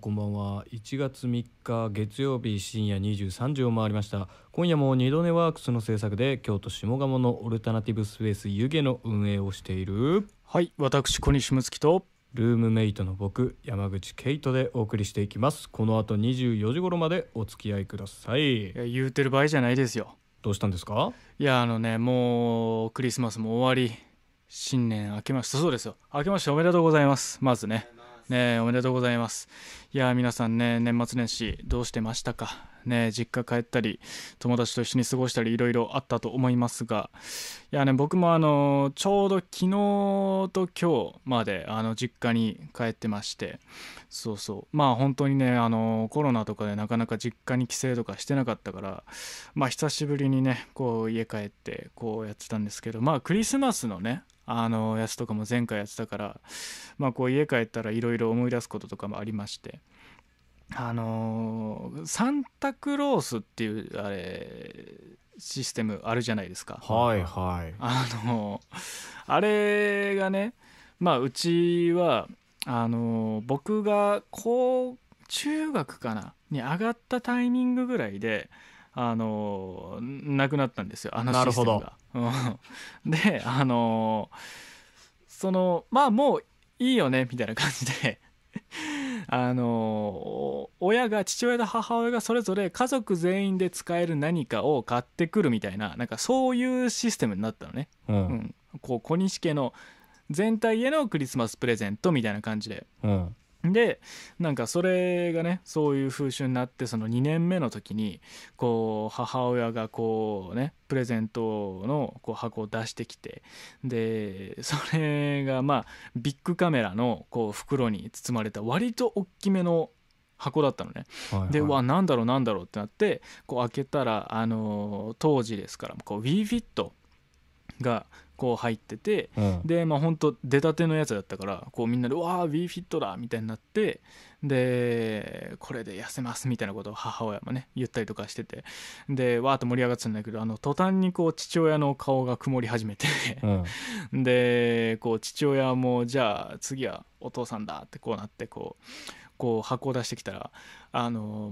こんばんは。1月3日月曜日深夜23時を回りました。今夜も二度寝ワークスの制作で京都下鴨のオルタナティブスペース湯気の運営をしているはい私小西睦月とルームメイトの僕山口ケイトでお送りしていきます。この後24時頃までお付き合いください。いや言うてる場合じゃないですよ。どうしたんですか？いやあのねもうクリスマスも終わり新年明けました。そうですよ。明けましておめでとうございます。まずねねおめでとうございます。いや皆さんね年末年始どうしてましたか？ね実家帰ったり友達と一緒に過ごしたりいろいろあったと思いますが。いやね僕もあのちょうど昨日と今日まであの実家に帰ってまして。そうそう。まあ本当にねあのコロナとかでなかなか実家に帰省とかしてなかったからまあ久しぶりにねこう家帰ってこうやってたんですけど。まあクリスマスのねあのやつとかも前回やってたからまあこう家帰ったらいろいろ思い出すこととかもありまして。あのーサンタクロースっていうあれシステムあるじゃないですか。はいはい。あのあれがねまあうちはあの僕が高中学かなに上がったタイミングぐらいであのなくなったんですよあのシステムが。うん。であのそのまあもういいよねみたいな感じで。あの親が父親と母親がそれぞれ家族全員で使える何かを買ってくるみたいななんかそういうシステムになったのね。ううんん、こう小西家の全体へのクリスマスプレゼントみたいな感じで。うんでなんかそれがねそういう風習になってその2年目の時にこう母親がこうねプレゼントのこう箱を出してきてでそれがまあビッグカメラのこう袋に包まれた割と大きめの箱だったのね。はいはいでうわなんだろうなんだろうってなってこう開けたらあのー当時ですからこう WeFit がこう入っててうんでまあほんと出たてのやつだったからこうみんなで「うわー WeFit だ!」みたいになってでこれで痩せますみたいなことを母親もね言ったりとかしててでわーっと盛り上がってたんだけどあの途端にこう父親の顔が曇り始めてうんでこう父親もじゃあ次はお父さんだってこうなってこうこう箱を出してきたらあの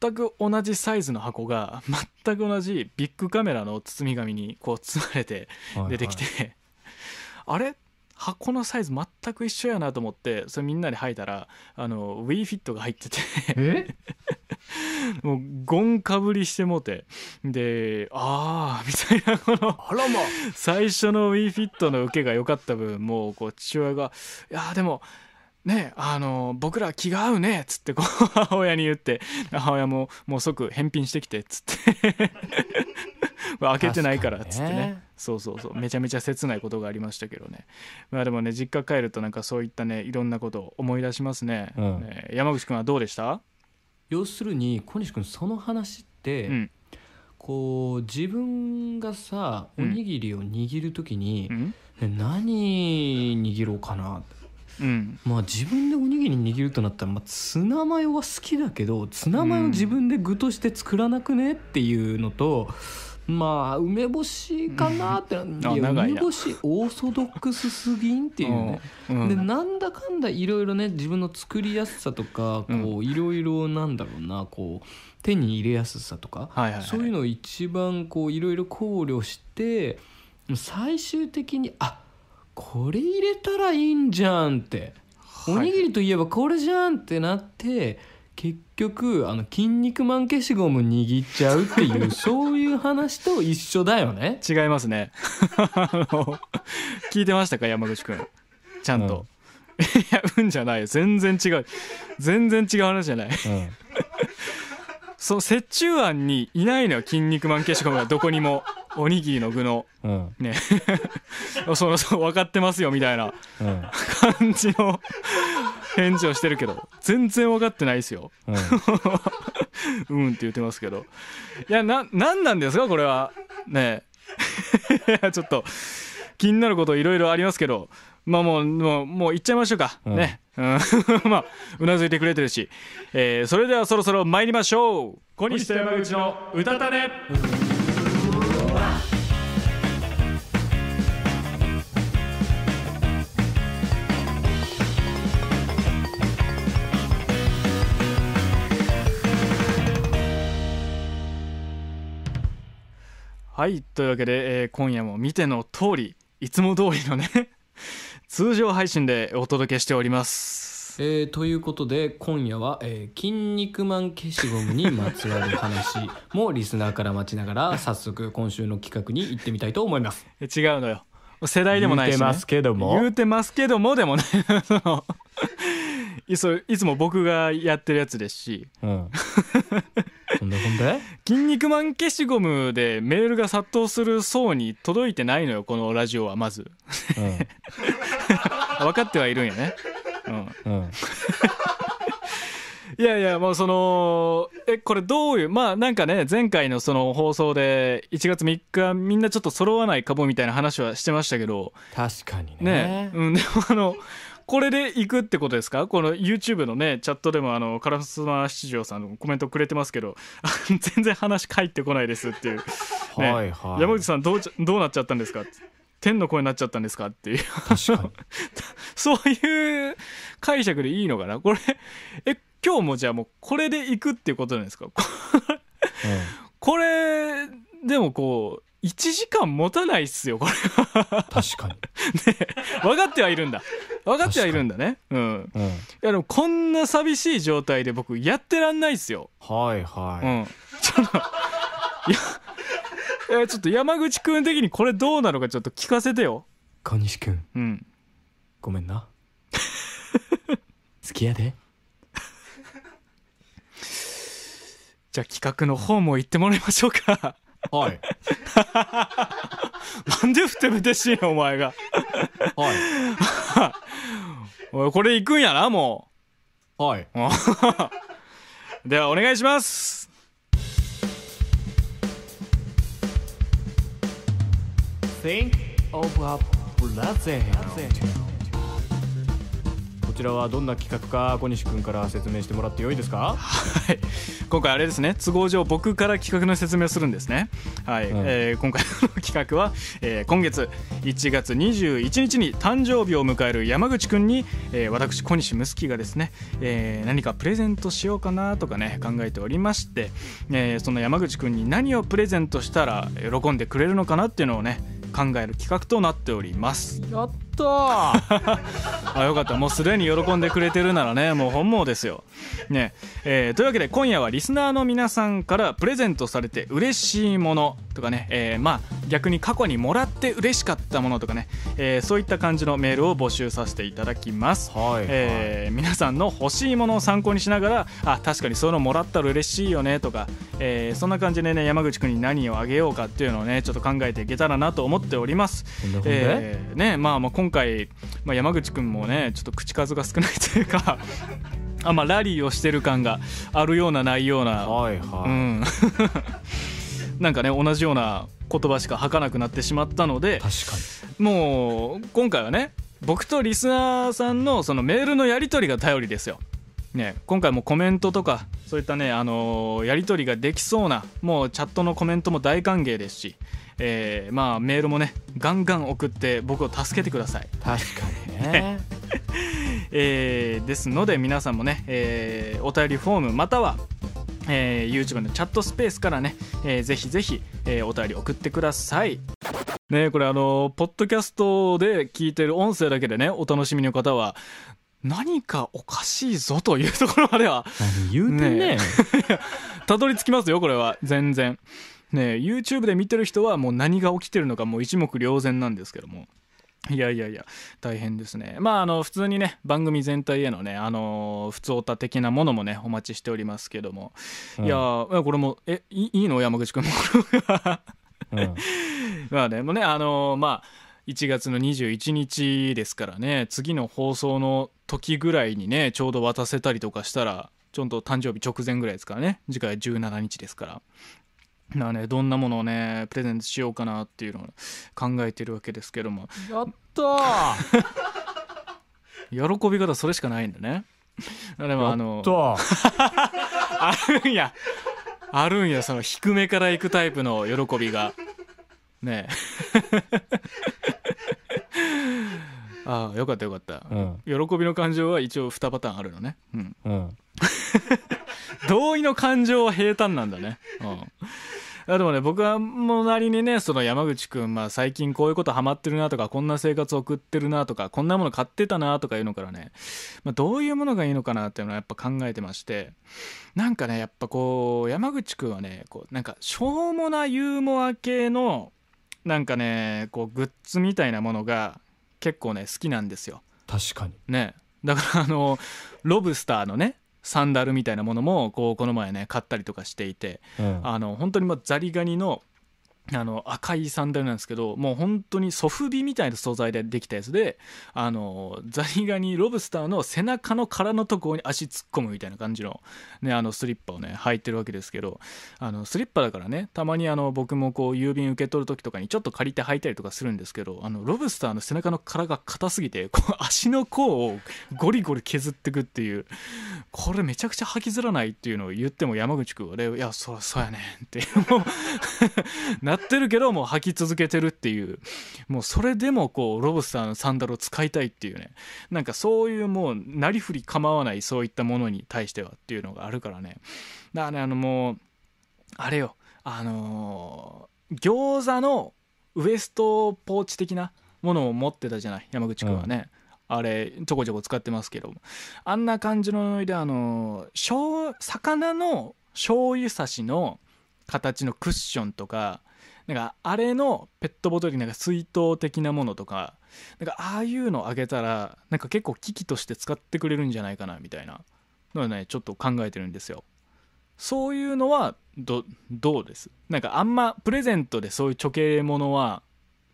全く同じサイズの箱が 全く同じビッグカメラの包み紙にこう包まれて出てきて、あれ？箱のサイズ全く一緒やなと思ってそれみんなで履いたらあの WeFit が入ってて。え？もうゴンかぶりしてもうて。でああみたいなこのあらま。最初の WeFit の受けが良かった分もうこう父親が「いやでもねあの僕ら気が合うね」っつってこう 母親に言って母親ももう即返品してきてっつって。開けてないからっつってね。ねそうそうそう。めちゃめちゃ切ないことがありましたけどね。まあでもね実家帰るとなんかそういったねいろんなことを思い出しますね、うん。ね山口君はどうでした？要するに小西君その話って、うん。こう自分がさおうん。にぎりを握る時にう、ん。え何握ろうかなうん。まあ自分でおにぎり握るとなったら、まあ、ツナマヨは好きだけどツナマヨ自分で具として作らなくねっていうのと、まあ梅干しかなって、ん。いや梅干しオーソドックスすぎんっていうね、うん。でなんだかんだいろいろね自分の作りやすさとかうん。こういろいろなんだろうなこう手に入れやすさとか、はいはいはい。そういうのを一番こういろいろ考慮して最終的にあこれ入れたらいいんじゃんって、おにぎりといえばこれじゃんってなって結局あの筋肉マン消しゴム握っちゃうっていう そういう話と一緒だよね。違いますね。聞いてましたか？山口くん。ちゃんと、いやうんじゃない。よ全然違う。全然違う話じゃない。うん。その折衷案にいないのよ。筋肉マン消しゴムがどこにもおにぎりの具の。うん。ね。そうそう分かってますよみたいな。うん。感じの。返事をしてるけど。全然分かってないですよ。うん。うんって言ってますけど。いやな何なんですか？これは。ね。え ちょっと気になることいろいろありますけど。まあもうもうもう行っちゃいましょうか、うん。ね、うん、まあうなずいてくれてるし、えーそれではそろそろ参りましょう。小西と山口の歌種はいというわけで、えー今夜も見ての通りいつも通りのね 通常配信でお届けしております。えーということで今夜は、えー筋肉マン消しゴムにまつわる話 もリスナーから待ちながら早速今週の企画に行ってみたいと思います。え違うのよ。世代でもないし、ね、言うてますけども。言うてますけどもでもね いつも僕がやってるやつですし。うんほんでほんで「筋肉マン消しゴム」でメールが殺到する層に届いてないのよこのラジオはまず。分かってはいるんやね。うん。うん。うんいやいやもうそのえこれどういうまあなんかね前回のその放送で1月3日みんなちょっと揃わないかもみたいな話はしてましたけど。確かにね。ね。うんでもあのこれで行くってことですか？この YouTube のねチャットでもあのカラスマ七条さんのコメントくれてますけどあ 全然話返ってこないですっていう、ね。はいはい。山口さんどうどうなっちゃったんですか？天の声になっちゃったんですかっていう。そういう解釈でいいのかな？これえ今日もじゃあもうこれで行くっていうことなんですか？ここれでもこう1時間持たないっすよこれ。確かに。分かってはいるんだ。分かってはいるんだね。うん。うん。いやでもこんな寂しい状態で僕やってらんないっすよ。はいはい、うん。ちょっといやちょっと山口くん的にこれどうなのかちょっと聞かせてよ。小西くんうん。ごめんな。好きやで。じゃあ企画の方も行ってもらいましょうかはい。なんでふてぶてしいのお前が。はい。お いこれ行くんやなもはい。う ではお願いします。Think of a present こちらはどんな企画か小西君から説明してもらってよいですか？はい。今回あれですね。都合上僕から企画の説明をするんですね。はい、うん。えー今回の企画は、えー今月1月21日に誕生日を迎える山口くんに、えー私小西睦月がですね、えー何かプレゼントしようかなとかね考えておりまして、えーその山口くんに何をプレゼントしたら喜んでくれるのかなっていうのをね考える企画となっております。やっ あよかった。もうすでに喜んでくれてるならねもう本望ですよ。ね。えーというわけで今夜はリスナーの皆さんからプレゼントされて嬉しいものとかね、えーまあ逆に過去にもらって嬉しかったものとかね、えーそういった感じのメールを募集させていただきます。はいはい。えー皆さんの欲しいものを参考にしながらあ確かにそういうのもらったら嬉しいよねとか、えーそんな感じでね山口君に何をあげようかっていうのをねちょっと考えていけたらなと思っております。えーねまあ、まあ今回、まあ、山口君もねちょっと口数が少ないというか あまあラリーをしてる感があるようなないような、はいはい、うん、なんかね同じような言葉しか吐かなくなってしまったので確かもう今回はね僕とリスナーさんのそのメールのやり取りが頼りですよ。ね、今回もコメントとかそういったね、あのーやり取りができそうなもうチャットのコメントも大歓迎ですし、えーまあメールもねガンガン送って僕を助けてください。に確かにね えーですので皆さんもね、えーお便りフォームまたは、えー YouTube のチャットスペースからね、えーぜひぜひ、えーお便り送ってください。ねこれあのポッドキャストで聞いてる音声だけでねお楽しみの方は何かおかしいぞというところまでは。何言うてんねたどり着きますよこれは。全然。ね YouTube で見てる人はもう何が起きてるのかもう一目瞭然なんですけども。いやいやいや大変ですね。まああの普通にね番組全体へのねあの普通オタ的なものもねお待ちしておりますけども、うん。いやーこれもえいいいの？山口君も。うん。まあねもうねあのまあ1月の21日ですからね次の放送の時ぐらいにねちょうど渡せたりとかしたらちょっと誕生日直前ぐらいですからね。次回は17日ですから。まあねどんなものをねプレゼントしようかなっていうのを考えてるわけですけども。やったー！喜び方それしかないんだね。でもあのやったー！あるんや。あるんやその低めから行くタイプの喜びが。ね。えああよかったよかった、うん。喜びの感情は一応2パターンあるのね、うん、うん。同意の感情は平坦なんだね、うん、やでもね僕はもうなりにねその山口くん、まあ、最近こういうことハマってるなとかこんな生活を送ってるなとかこんなもの買ってたなとかいうのからね、まあ、どういうものがいいのかなっていうのはやっぱ考えてましてなんかねやっぱこう山口くんはねこうなんかしょうもなユーモア系のなんかねこうグッズみたいなものが結構ね好きなんですよ。確かに。ね。だからあのロブスターのねサンダルみたいなものもこうこの前ね買ったりとかしていてうん。あの本当にもうザリガニのあの赤いサンダルなんですけどもう本当にソフビみたいな素材でできたやつであのザリガニロブスターの背中の殻のとこに足突っ込むみたいな感じの,、ね、あのスリッパをね履いてるわけですけどあのスリッパだからねたまにあの僕もこう郵便受け取る時とかにちょっと借りて履いたりとかするんですけどあのロブスターの背中の殻が硬すぎてこう足の甲をゴリゴリ削ってくっていうこれめちゃくちゃ履きづらないっていうのを言っても山口君はねいやそそうやねんってもう ってるけどもう履き続けてるっていう。もうそれでもこうロブスターのサンダルを使いたいっていうね。なんかそういうもうなりふり構わないそういったものに対してはっていうのがあるからね。だからねあのもうあれよ。あのー餃子のウエストポーチ的なものを持ってたじゃない？山口君はね、あれちょこちょこ使ってますけどあんな感じのノリであのー魚の醤油差しの形のクッションとかなんかあれのペットボトルになんか水筒的なものとかなんかああいうのあげたらなんか結構機器として使ってくれるんじゃないかなみたいなのはねちょっと考えてるんですよ。そういうのはどどうです？なんかあんまプレゼントでそういうちょけものは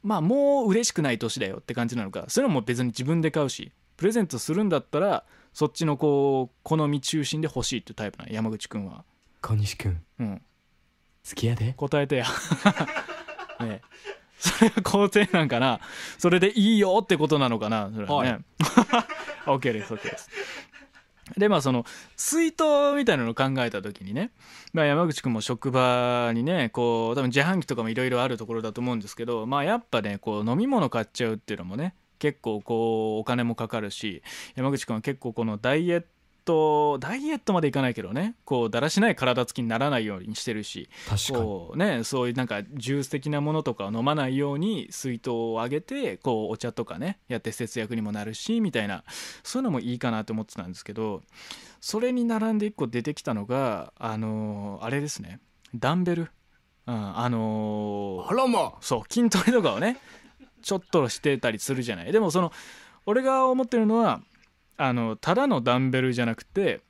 まあもう嬉しくない年だよって感じなのか。それはもう別に自分で買うしプレゼントするんだったらそっちのこう好み中心で欲しいっていうタイプなの？山口くんは。小西君。うん好きやで。答えてや。ね。えそれは肯定なんかな。それでいいよってことなのかな。それはね、OK です OK です。でまあその水筒みたいなのを考えた時にね、まあ、山口君も職場にねこう多分自販機とかもいろいろあるところだと思うんですけどまあやっぱねこう飲み物買っちゃうっていうのもね結構こうお金もかかるし山口君は結構このダイエットダイエットまでいかないけどねこうだらしない体つきにならないようにしてるし確かに。こうねそういうなんかジュース的なものとかを飲まないように水筒をあげてこうお茶とかねやって節約にもなるしみたいなそういうのもいいかなと思ってたんですけどそれに並んで1個出てきたのがあのーあれですねダンベル、うん、あのーあらまそう筋トレとかをねちょっとしてたりするじゃない。でもその俺が思ってるのはあのただのダンベルじゃなくて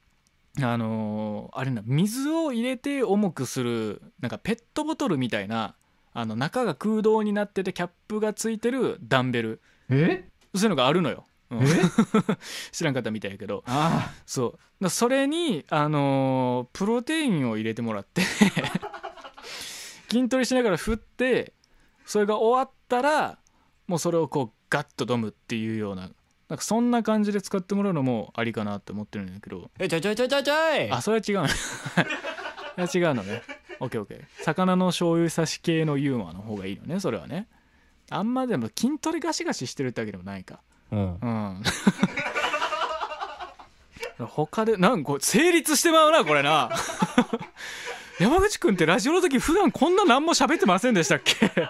あのあれな水を入れて重くするなんかペットボトルみたいなあの中が空洞になっててキャップがついてるダンベル。え？そういうのがあるのよ、うん。え？知らんかったみたいやけど。あ。そう。だそれにあのープロテインを入れてもらって。筋トレしながら振ってそれが終わったらもうそれをこうガッと飲むっていうようななんかそんな感じで使ってもらうのもありかなって思ってるんだけど。えちょいちょいちょいちょいちょい。あそれは違うの。違うのね。オッケーオッケー。魚の醤油差し系のユーモアの方がいいのねそれはね。あんまでも筋トレガシガシしてるってわけでもないか。うん。うん。他でなんか成立してまうなこれな。山口くんってラジオの時普段こんな何も喋ってませんでしたっけ？確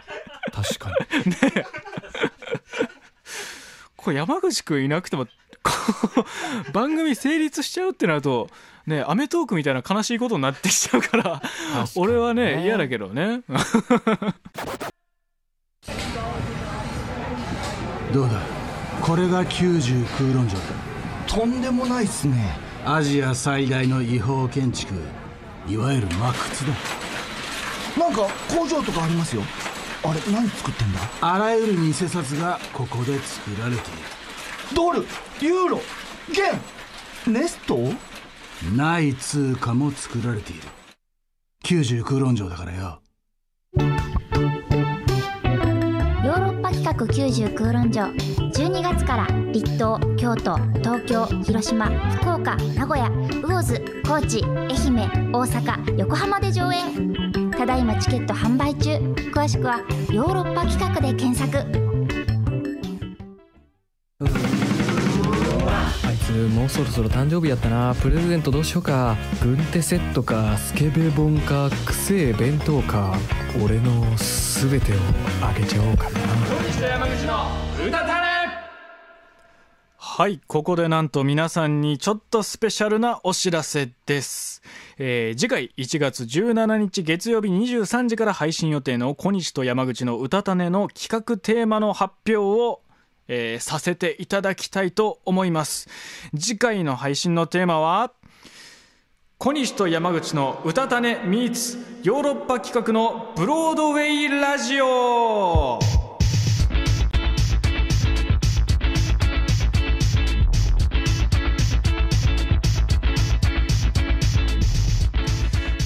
かにこれ山口くんいなくても こう番組成立しちゃうってなるとねアメトークみたいな悲しいことになってきちゃうから俺はね嫌だけどね。どうだ？これが90空論城だ。とんでもないっすね。アジア最大の違法建築。いわゆる魔窟だ。なんか工場とかありますよあれ何作ってんだ？あらゆる偽札がここで作られていドルユーロ元ネスト？るない通貨も作られている。90空論城だからよ。ヨーロッパ企画90空論城。12月から立東京都東京広島福岡名古屋魚津高知愛媛大阪横浜で上演ただいまチケット販売中。詳しくはヨーロッパ企画で検索。あいつもうそろそろ誕生日やったな。プレゼントどうしようか。軍手セットかスケベ本かくせえ弁当か。俺の全てをあげちゃおうかなはいここでなんと皆さんにちょっとスペシャルなお知らせです、えー次回1月17日月曜日23時から配信予定の小西と山口の歌種の企画テーマの発表をえーさせていただきたいと思います。次回の配信のテーマは小西と山口の歌種 meets ヨーロッパ企画のブロードウェイラジオ。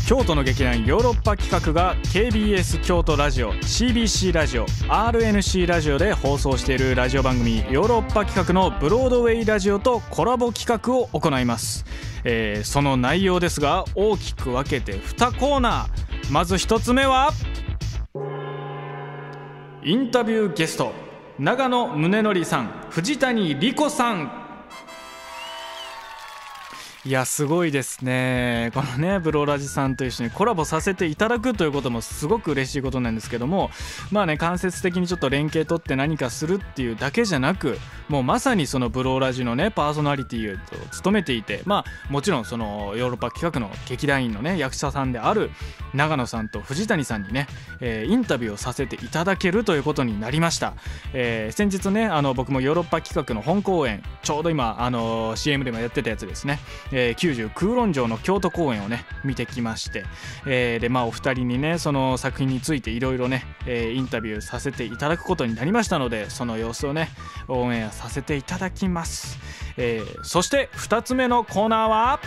京都の劇団ヨーロッパ企画が KBS 京都ラジオ CBC ラジオ RNC ラジオで放送しているラジオ番組ヨーロッパ企画のブロードウェイラジオとコラボ企画を行います、えーその内容ですが大きく分けて2コーナー。まず1つ目はインタビューゲスト長野宗則さん藤谷莉子さんいやすごいですね。このねブローラジさんと一緒にコラボさせていただくということもすごく嬉しいことなんですけどもまあね間接的にちょっと連携取って何かするっていうだけじゃなくもうまさにそのブローラジのねパーソナリティを務めていてまあもちろんそのヨーロッパ企画の劇団員のね役者さんである長野さんと藤谷さんにね、えーインタビューをさせていただけるということになりました、えー先日ねあの僕もヨーロッパ企画の本公演ちょうど今あの CM でもやってたやつですね、えー90空論城の京都公演をね見てきまして、えーでまあお二人にねその作品についていろいろね、えーインタビューさせていただくことになりましたのでその様子をねオンエアさせていただきます、えーそして2つ目のコーナーは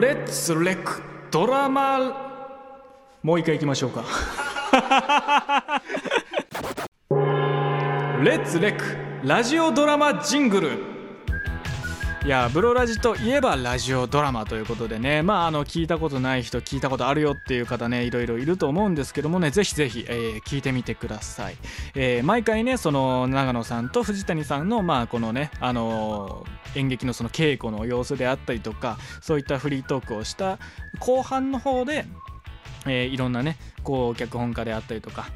レッツレックドラマ。もう一回いきましょうか。レッツレックラジオドラマジングル。いやブロラジといえばラジオドラマということでね。まああの聞いたことない人聞いたことあるよっていう方ねいろいろいると思うんですけどもね。ぜひぜひ、えー聞いてみてください、えー毎回ねその長野さんと藤谷さんのまあこのねあのー演劇のその稽古の様子であったりとかそういったフリートークをした後半の方でえーいろんなねこう脚本家であったりとか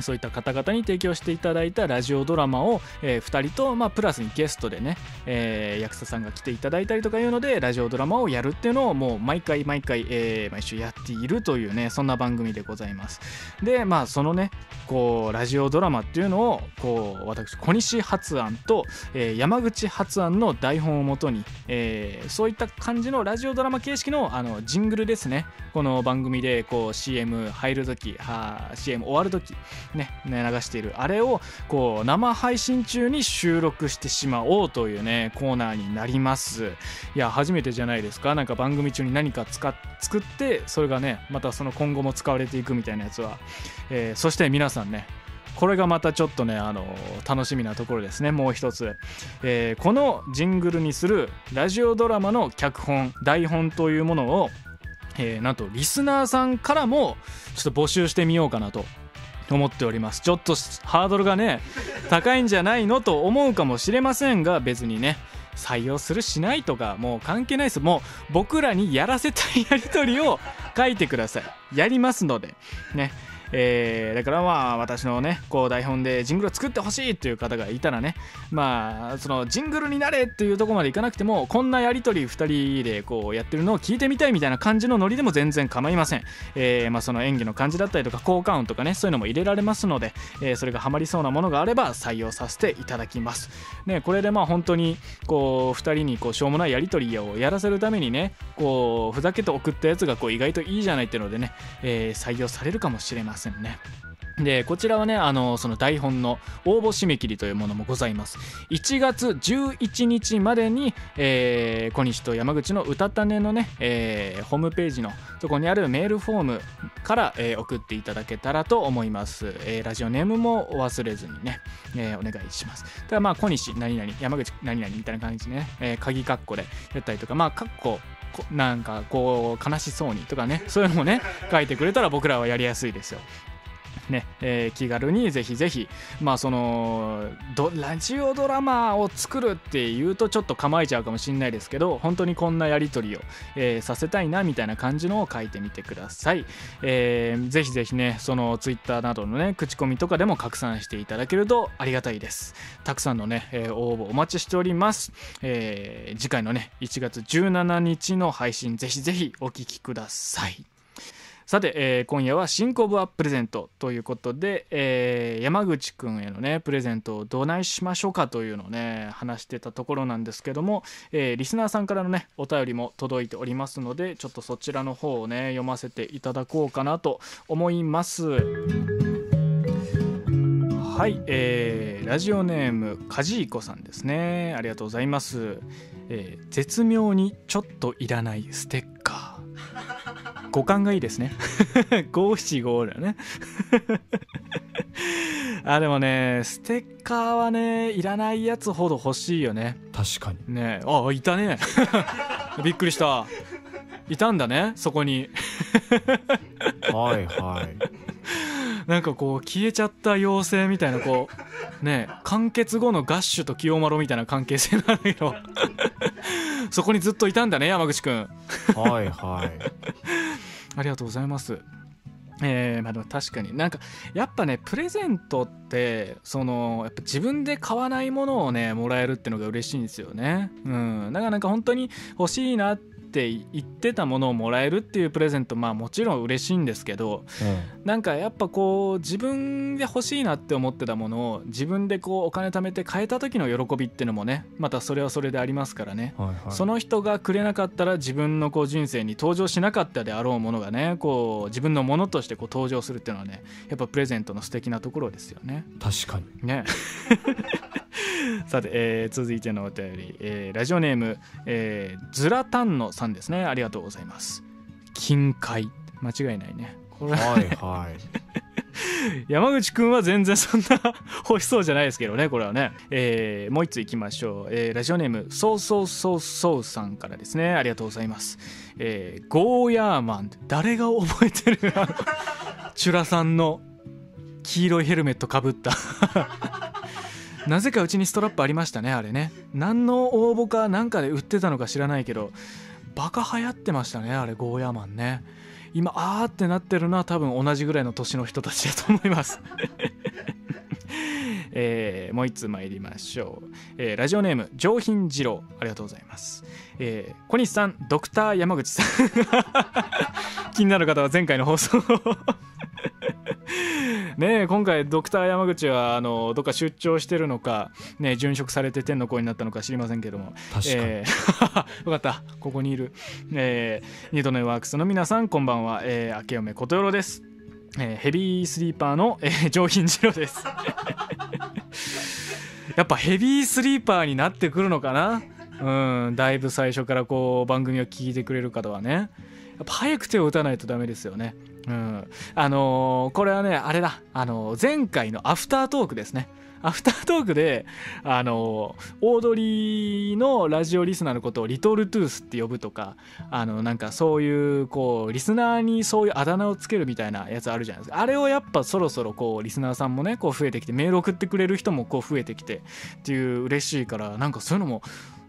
そういった方々に提供していただいたラジオドラマを、え2人と、まあ、プラスにゲストでね、えー役者さんが来ていただいたりとかいうのでラジオドラマをやるっていうのをもう毎回毎回、えー毎週やっているというねそんな番組でございます。でまあそのねこうラジオドラマっていうのをこう私小西発案と、えー山口発案の台本をもとに、えーそういった感じのラジオドラマ形式のあのジングルですね。この番組でこう CM 入る時は CM 終わる時ね流している。あれをこう生配信中に収録してしまおうというねコーナーになります。いや初めてじゃないですか。なんか番組中に何か使っ作ってそれがねまたその今後も使われていくみたいなやつは、えーそして皆さんねこれがまたちょっとねあの楽しみなところですね。もう一つ、えーこのジングルにするラジオドラマの脚本台本というものを、えーなんとリスナーさんからもちょっと募集してみようかなと思っております。ちょっとハードルがね高いんじゃないのと思うかもしれませんが別にね採用するしないとかもう関係ないです。もう僕らにやらせたいやり取りを書いてください。やりますのでね。えーだからまあ私のねこう台本でジングルを作ってほしいっていう方がいたらねまあそのジングルになれっていうとこまでいかなくてもこんなやり取り2人でこうやってるのを聞いてみたいみたいな感じのノリでも全然構いません、えーまあ、その演技の感じだったりとか効果音とかねそういうのも入れられますので、えーそれがハマりそうなものがあれば採用させていただきます。ねこれでまあ本当にこう2人にこうしょうもないやり取りをやらせるためにねこうふざけて送ったやつがこう意外といいじゃないっていうのでね、えー採用されるかもしれません。ね。でこちらはねあのその台本の応募締め切りというものもございます。1月11日までに、えー小西と山口の歌種のね、えーホームページのとこにあるメールフォームから、えー送っていただけたらと思います、えーラジオネームも忘れずにね、えーお願いします。ただまあ小西何々山口何々みたいな感じでね、えー鍵括弧でやったりとかまあ括弧こなんかこう悲しそうにとかねそういうのもね書いてくれたら僕らはやりやすいですよ。ね、えー気軽にぜひぜひまあそのラジオドラマを作るっていうとちょっと構えちゃうかもしれないですけど本当にこんなやり取りを、えーさせたいなみたいな感じのを書いてみてください、えーぜひぜひねそのツイッターなどのね口コミとかでも拡散していただけるとありがたいです。たくさんのね、えー応募お待ちしております、えー次回のね1月17日の配信ぜひぜひお聞きください。さて、えー今夜は新コブアプレゼントということで、えー山口くんへのねプレゼントをどないしましょうかというのをね話してたところなんですけども、えーリスナーさんからのねお便りも届いておりますのでちょっとそちらの方をね読ませていただこうかなと思います。はい、えーラジオネームかじいこさんですね。ありがとうございます、えー絶妙にちょっといらないステッカー。五感がいいですね。五七五だよね。あでもねステッカーはねいらないやつほど欲しいよね。確かに。ね。えあいたね。びっくりした。いたんだねそこに。はいはいなんかこう消えちゃった妖精みたいなこうね完結後のガッシュと清丸みたいな関係性なんだけど。そこにずっといたんだね山口くん。はいはい。ありがとうございます。えーまあでも確かに。なんかやっぱねプレゼントってそのやっぱ自分で買わないものをねもらえるっていうのが嬉しいんですよね。うん。だからなんか本当に欲しいなって言ってたものをもらえるっていうプレゼントまあもちろん嬉しいんですけどなんかやっぱこう自分で欲しいなって思ってたものを自分でこうお金貯めて買えた時の喜びっていうのもねまたそれはそれでありますからね。はいはい。その人がくれなかったら自分のこう人生に登場しなかったであろうものがねこう自分のものとしてこう登場するっていうのはねやっぱプレゼントの素敵なところですよね。確かに。ね さて、えー続いてのお便り、えーラジオネーム、えーズラタンノさんですね。ありがとうございます。金塊。間違いないね。これはいはい。山口くんは全然そんな 欲しそうじゃないですけどねこれはね、えーもう一ついきましょう、えーラジオネームそうそうそうそうさんからですね。ありがとうございます、えーゴーヤーマン。誰が覚えてるチュラさんの黄色いヘルメットかぶったなぜかうちにストラップありましたねあれね。何の応募かなんかで売ってたのか知らないけどバカ流行ってましたねあれゴーヤーマンね。今あーってなってるのは多分同じぐらいの年の人たちだと思います。えーもう一つ参りましょう、えーラジオネーム上品二郎。ありがとうございます、えー小西さんドクター山口さん。気になる方は前回の放送 ねえ今回ドクター山口はあのどっか出張してるのか、ね、殉職されて天の声になったのか知りませんけども。確かに、えー よかった。ここにいる、えー、ニートネワークスの皆さんこんばんは、えー、明けおめことよろです、えーヘビースリーパーの、えー上品次郎です。やっぱヘビースリーパーになってくるのかな？うんだいぶ最初からこう番組を聞いてくれる方はね。やっぱ早く手を打たないとダメですよねうん。あのーこれはねあれだ。あのー前回のアフタートークですね。アフタートークであのオードリーのラジオリスナーのことをリトルトゥースって呼ぶとかあのなんかそういうこうリスナーにそういうあだ名をつけるみたいなやつあるじゃないですか。あれをやっぱそろそろこうリスナーさんもねこう増えてきてメール送ってくれる人もこう増えてきてっていう嬉しいからなんかそういうのも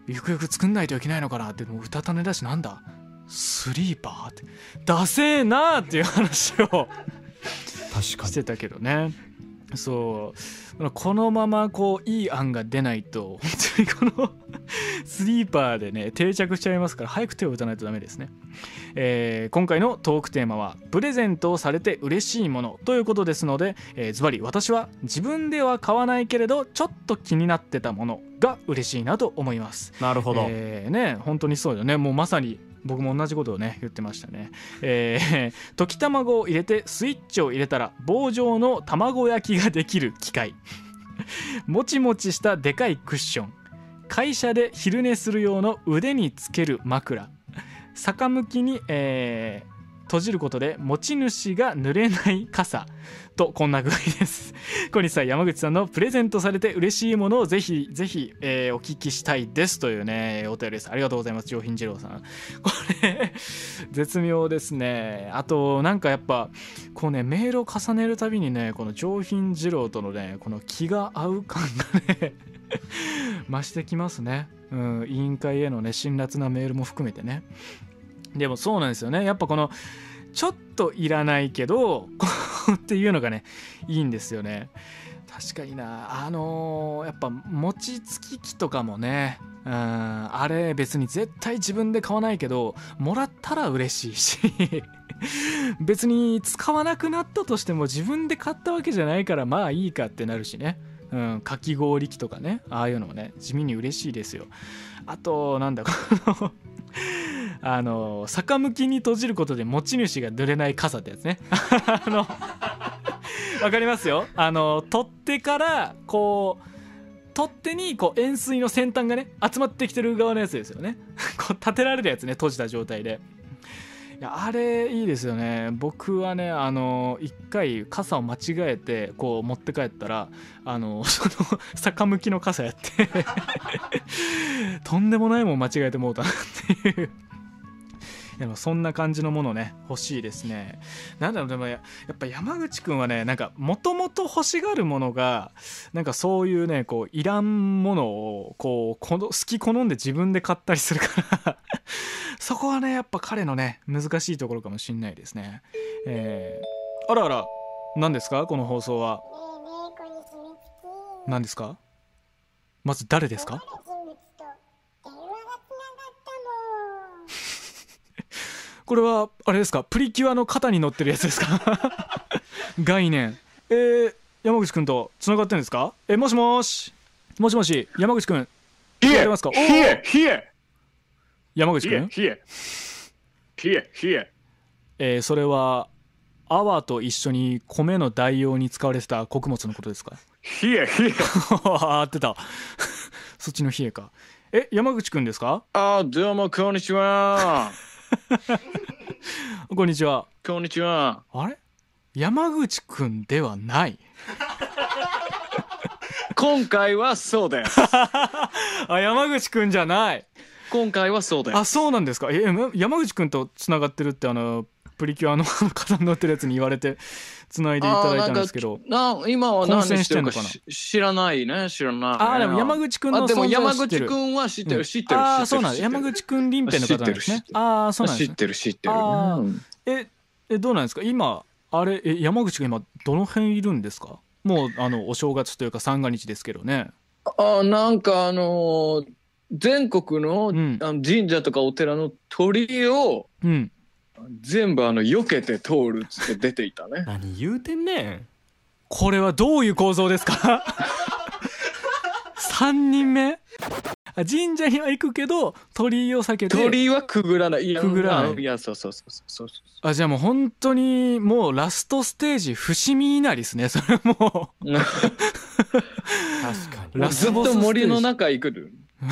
ゆくゆく作んないといけないのかなってもう歌種だしなんだスリーパーってダセーなーっていう話を確かに。してたけどね。そう。このままこういい案が出ないと本当にこの スリーパーでね定着しちゃいますから早く手を打たないとダメですね、えー今回のトークテーマはプレゼントをされて嬉しいものということですので、えーズバリ私は自分では買わないけれどちょっと気になってたものが嬉しいなと思います。なるほど、えーね本当にそうよね。もうまさに僕も同じことをね言ってましたね。えー溶き卵を入れてスイッチを入れたら棒状の卵焼きができる機械。もちもちしたでかいクッション。会社で昼寝する用の腕につける枕。逆向きに、えー閉じることで持ち主が濡れない傘。とこんな具合です。小西さん山口さんのプレゼントされて嬉しいものをぜひぜひ、えーお聞きしたいですというねお便りです。ありがとうございます。上品二郎さん。これ絶妙ですね。あとなんかやっぱこうねメールを重ねるたびにねこの上品二郎とのねこの気が合う感がね 増してきますね、うん、委員会へのね辛辣なメールも含めてね。でもそうなんですよね。やっぱこのちょっといらないけどっていうのがねいいんですよね。確かにな。あのーやっぱ餅つき機とかもねうんあれ別に絶対自分で買わないけどもらったら嬉しいし 別に使わなくなったとしても自分で買ったわけじゃないからまあいいかってなるしね。うん、かき氷機とかねああいうのもね地味に嬉しいですよ。あとなんだこの あの逆向きに閉じることで持ち主が濡れない傘ってやつね。あのわかりますよ。あの取っ手からこう取っ手にこう円錐の先端がね集まってきてる側のやつですよね。こう立てられるやつね閉じた状態で。いやあれいいですよね。僕はねあの一回傘を間違えてこう持って帰ったらあの その坂向きの傘やって とんでもないもん間違えてもうたなっていう。でもそんな感じのものね欲しいですね。なんだろうでもややっぱ山口くんはねなんかもともと欲しがるものがなんかそういうねこういらんものをこうこの好き好んで自分で買ったりするから そこはねやっぱ彼のね難しいところかもしんないですね。えー、あらあら何ですか？この放送は。何ですか？まず誰ですか？これはあれですか？プリキュアの肩に乗ってるやつですか？概念。えー、山口くんとつながってるんですか？えもしもし。もしもし。山口くん。冷え聞こえますか？冷え冷え山口くん？冷え冷え冷えーそれは泡と一緒に米の代用に使われてた穀物のことですか？冷え冷え合ってた。そっちの冷えか。え山口くんですか？あーどうもこんにちは こんにちは。こんにちは。あれ？山口くんではない。今回はそうです。あ山口くんじゃない。今回はそうです。あそうなんですか。えや山口くんとつながってるってあのプリキュアの肩に乗ってるやつに言われてつないでいただいたんですけど。な今は何してんのかな？知らないね知らない。ねあーでも山口くんのあでも存在は山知ってる。口くんは知ってうん。る知ってるああそうなん山口くん臨辺の方なんですね。ああそうなんですね。知ってる知ってる。ええどうなんですか？今あれえ山口が今どの辺いるんですか？もうあのお正月というか三が日ですけどね。あなんかあのー全国の,、うん。あの神社とかお寺の鳥居をうん全部あの避けて通るっつって出ていたね。何言うてんねん。これはどういう構造ですか？三人目。あ神社には行くけど鳥居を避けて鳥居はくぐらない。いやくぐらない。あいやそうそうそうそう。そうあじゃあもう本当にもうラストステージ伏見稲荷ですね。それもう。な 確かに。ラずっと森の中行くる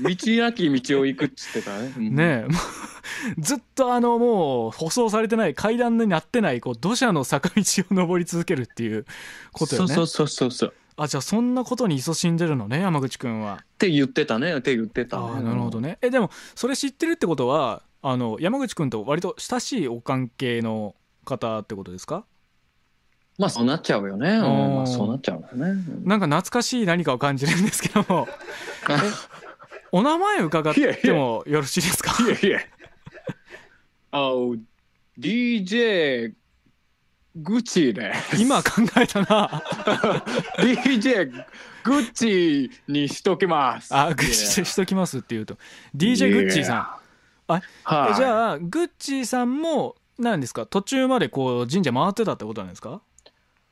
道なき道を行くっつってたね、うん。ねえ。ずっとあのもう舗装されてない階段になってないこう土砂の坂道を登り続けるっていうことよね。そうそうそうそうそう。あじゃあそんなことに勤しんでるのね山口くんは。って言ってたね。って言ってたね。ああなるほどね。えでもそれ知ってるってことはあの山口くんと割と親しいお関係の方ってことですか？まあそうなっちゃうよね、うん。ーまあ、そうなっちゃうよね。なんか懐かしい何かを感じるんですけども。え お名前伺ってもよろしいですか？いやいや。あ DJ グッチね。今考えたな。DJ グッチにしときます。あグッチしときますって言うと。DJ グッチーさん。はい。えじゃあグッチーさんも何ですか？途中までこう神社回ってたってことなんですか？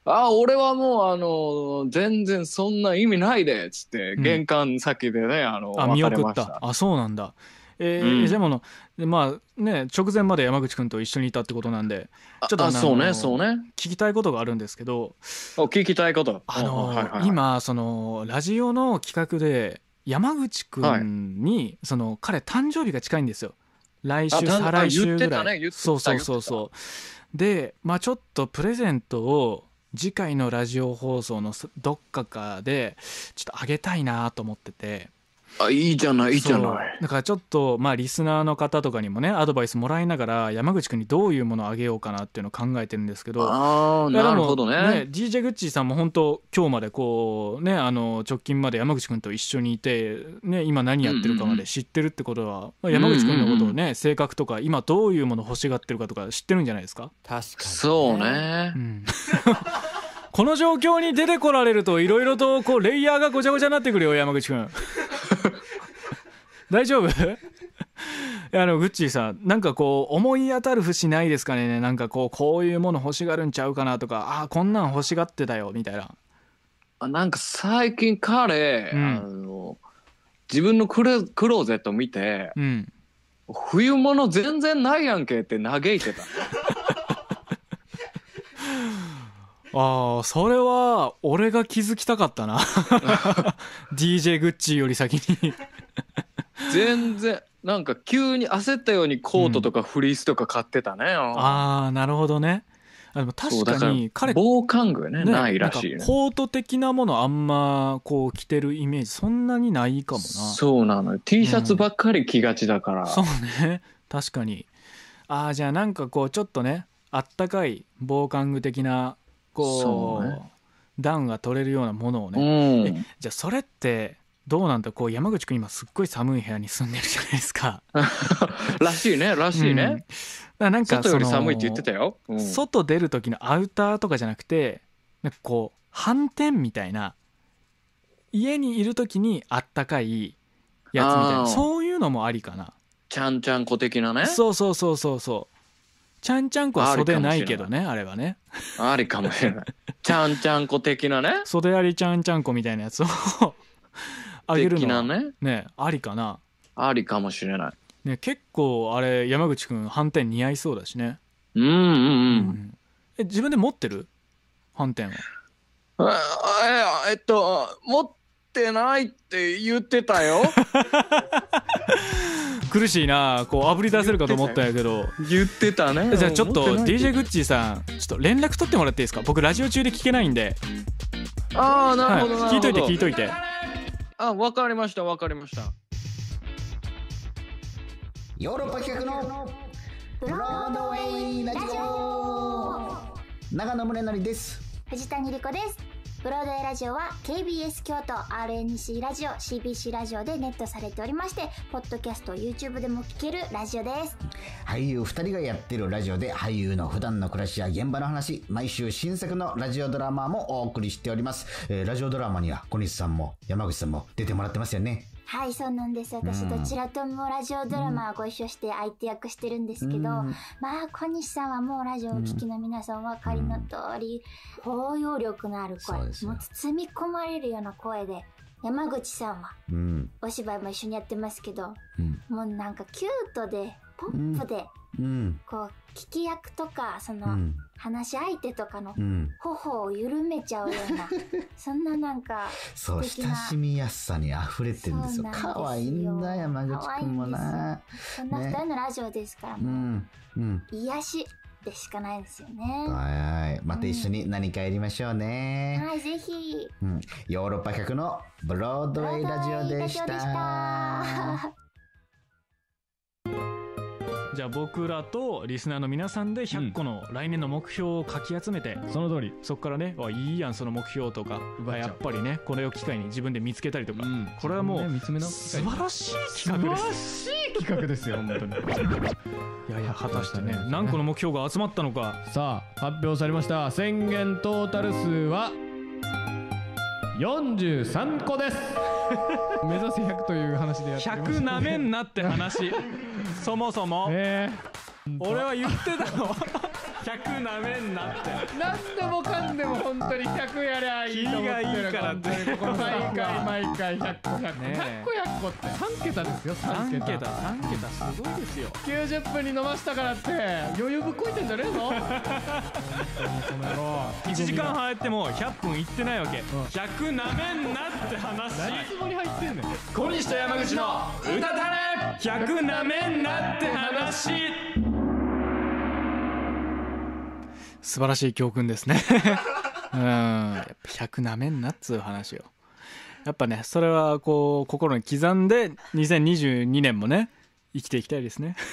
あ俺はもうあの全然そんな意味ないでっつって、うん。玄関先でねあのあ見送った。た。あそうなんだ。えーうん。でものでまあね直前まで山口くんと一緒にいたってことなんであちょっとあのあそうねそうね。聞きたいことがあるんですけど。お聞きたいこと。あのはいはいはい。今そのラジオの企画で山口くんに、その彼誕生日が近いんですよ。来週再来週ぐらい、たねそうそうそうそう。でまあちょっとプレゼントを次回のラジオ放送のどっかかでちょっとあげたいなと思ってて。あいいじゃないいいじゃない。だからちょっとまあリスナーの方とかにもねアドバイスもらいながら山口くんにどういうものをあげようかなっていうのを考えてるんですけどああなるほどね。DJ グッチーさんも本当今日までこうねあの直近まで山口くんと一緒にいて、ね、今何やってるかまで知ってるってことは、まあ山口くんのことをね、性格とか今どういうもの欲しがってるかとか知ってるんじゃないですか、確かにそうね。うん この状況に出てこられるといろいろとこうレイヤーがごちゃごちゃになってくるよ山口くん。大丈夫？いやあのグッチーさんなんかこう思い当たる節ないですかね？なんかこうこういうもの欲しがるんちゃうかなとかあーこんなん欲しがってたよみたいな。あなんか最近彼、うん。あの自分のクロクローゼット見てうん。冬物全然ないやんけって嘆いてた ああそれは俺が気づきたかったな。DJ グッチーより先に。全然なんか急に焦ったようにコートとかフリースとか買ってたね、ああなるほどね。あでも確かに彼防寒具ねねないらしいね。コート的なものあんまこう着てるイメージそんなにないかもな。そうなのよ。T シャツばっかり着がちだから、そうね。確かに。ああじゃあなんかこうちょっとねあったかい防寒具的なこそううね。ダウンが取れるようなものをうね、んじゃあそれってどうなんだ？こう山口君今すっごい寒い部屋に住んでるじゃないですか。らしいねらしいね、うん。なんか外より寒いって言ってたよ、うん。外出る時のアウターとかじゃなくてなんかこう反転みたいな家にいる時にあったかいやつみたいな。そういうのもありかな。ちゃんちゃんこ的なね。そうそうそうそうそうちゃんちゃんこは袖ないけどねあれはね。ありかもしれない。ちゃんちゃんこ的なね？袖ありちゃんちゃんこみたいなやつを あげる的のね？ねありかな。ありかもしれない。ね結構あれ山口くん反転似合いそうだしね。うんうんう、うん。え自分で持ってる？反転はあええっと持ってないって言ってたよ。苦しいなこうあぶり出せるかと思ったんやけど。言ってたね。じゃあちょっと DJ グッチーさんちょっと連絡取ってもらっていいですか？僕ラジオ中で聞けないんで、ああなはい、るほど、なるほど聞いといて聞いといて。あわかりましたわかりました。ヨーロッパ企画のブロードウェイラジオ。長野宗則です。藤谷莉子ですブロードウェイラジオは KBS 京都 RNC ラジオ CBC ラジオでネットされておりましてポッドキャスト YouTube でも聞けるラジオです。俳優2人がやってるラジオで俳優の普段の暮らしや現場の話毎週新作のラジオドラマもお送りしております、えーラジオドラマには小西さんも山口さんも出てもらってますよね。はいそうなんです。私うん。どちらともラジオドラマはご一緒して相手役してるんですけど、うん。まあ小西さんはもうラジオをお聞きの皆さんお分かりの通り、包容力のある声もう包み込まれるような声で山口さんはうんお芝居も一緒にやってますけどうん。もうなんかキュートでポップで、うん。こう聞き役とかその、うん話し相手とかのうん。頬を緩めちゃうような そんななんかそう親しみやすさに溢れてるんですよ。可愛いんだ山口くんもな。そんな二人のラジオですから、うもんうん。う癒しでしかないですよね。はいはい。また一緒に何かやりましょうね、はい、ぜひ。うん、ヨーロッパ客のブロードウェイラジオでした。じゃあ僕らとリスナーの皆さんで100個の来年の目標をかき集めて、その通り。そこからねあいいやんその目標とか。奪っちゃう。やっぱりねこれを機会に自分で見つけたりとか、うん。これはもうね見つめ直素す。機会晴らしい企画です。素晴らしい企画ですよ 本当に。いやいや果たしてね。何個の目標が集まったのか。さあ発表されました。宣言トータル数は43個です。目指せ100という話でやっております100なめんなって話そもそも、ね俺は言ってたの100なめんなって。何でもかんでも本当に100やりゃいいと思ってるがいいからって。ここ毎回毎回。100個100個、ねえ。100個100個って。3桁ですよ3 3桁桁3桁すごいですよ。90分に伸ばしたからって余裕ぶっこいてんじゃねえぞ。この野郎。1時間入っても100分いってないわけ。100なめんなって話。何つもり入ってんねん。小西と山口の歌たれ。100なめんなって話素晴らしい教訓ですね。うん。やっぱ100なめんなっつう話よ。やっぱねそれはこう心に刻んで2022年もね生きていきたいですね。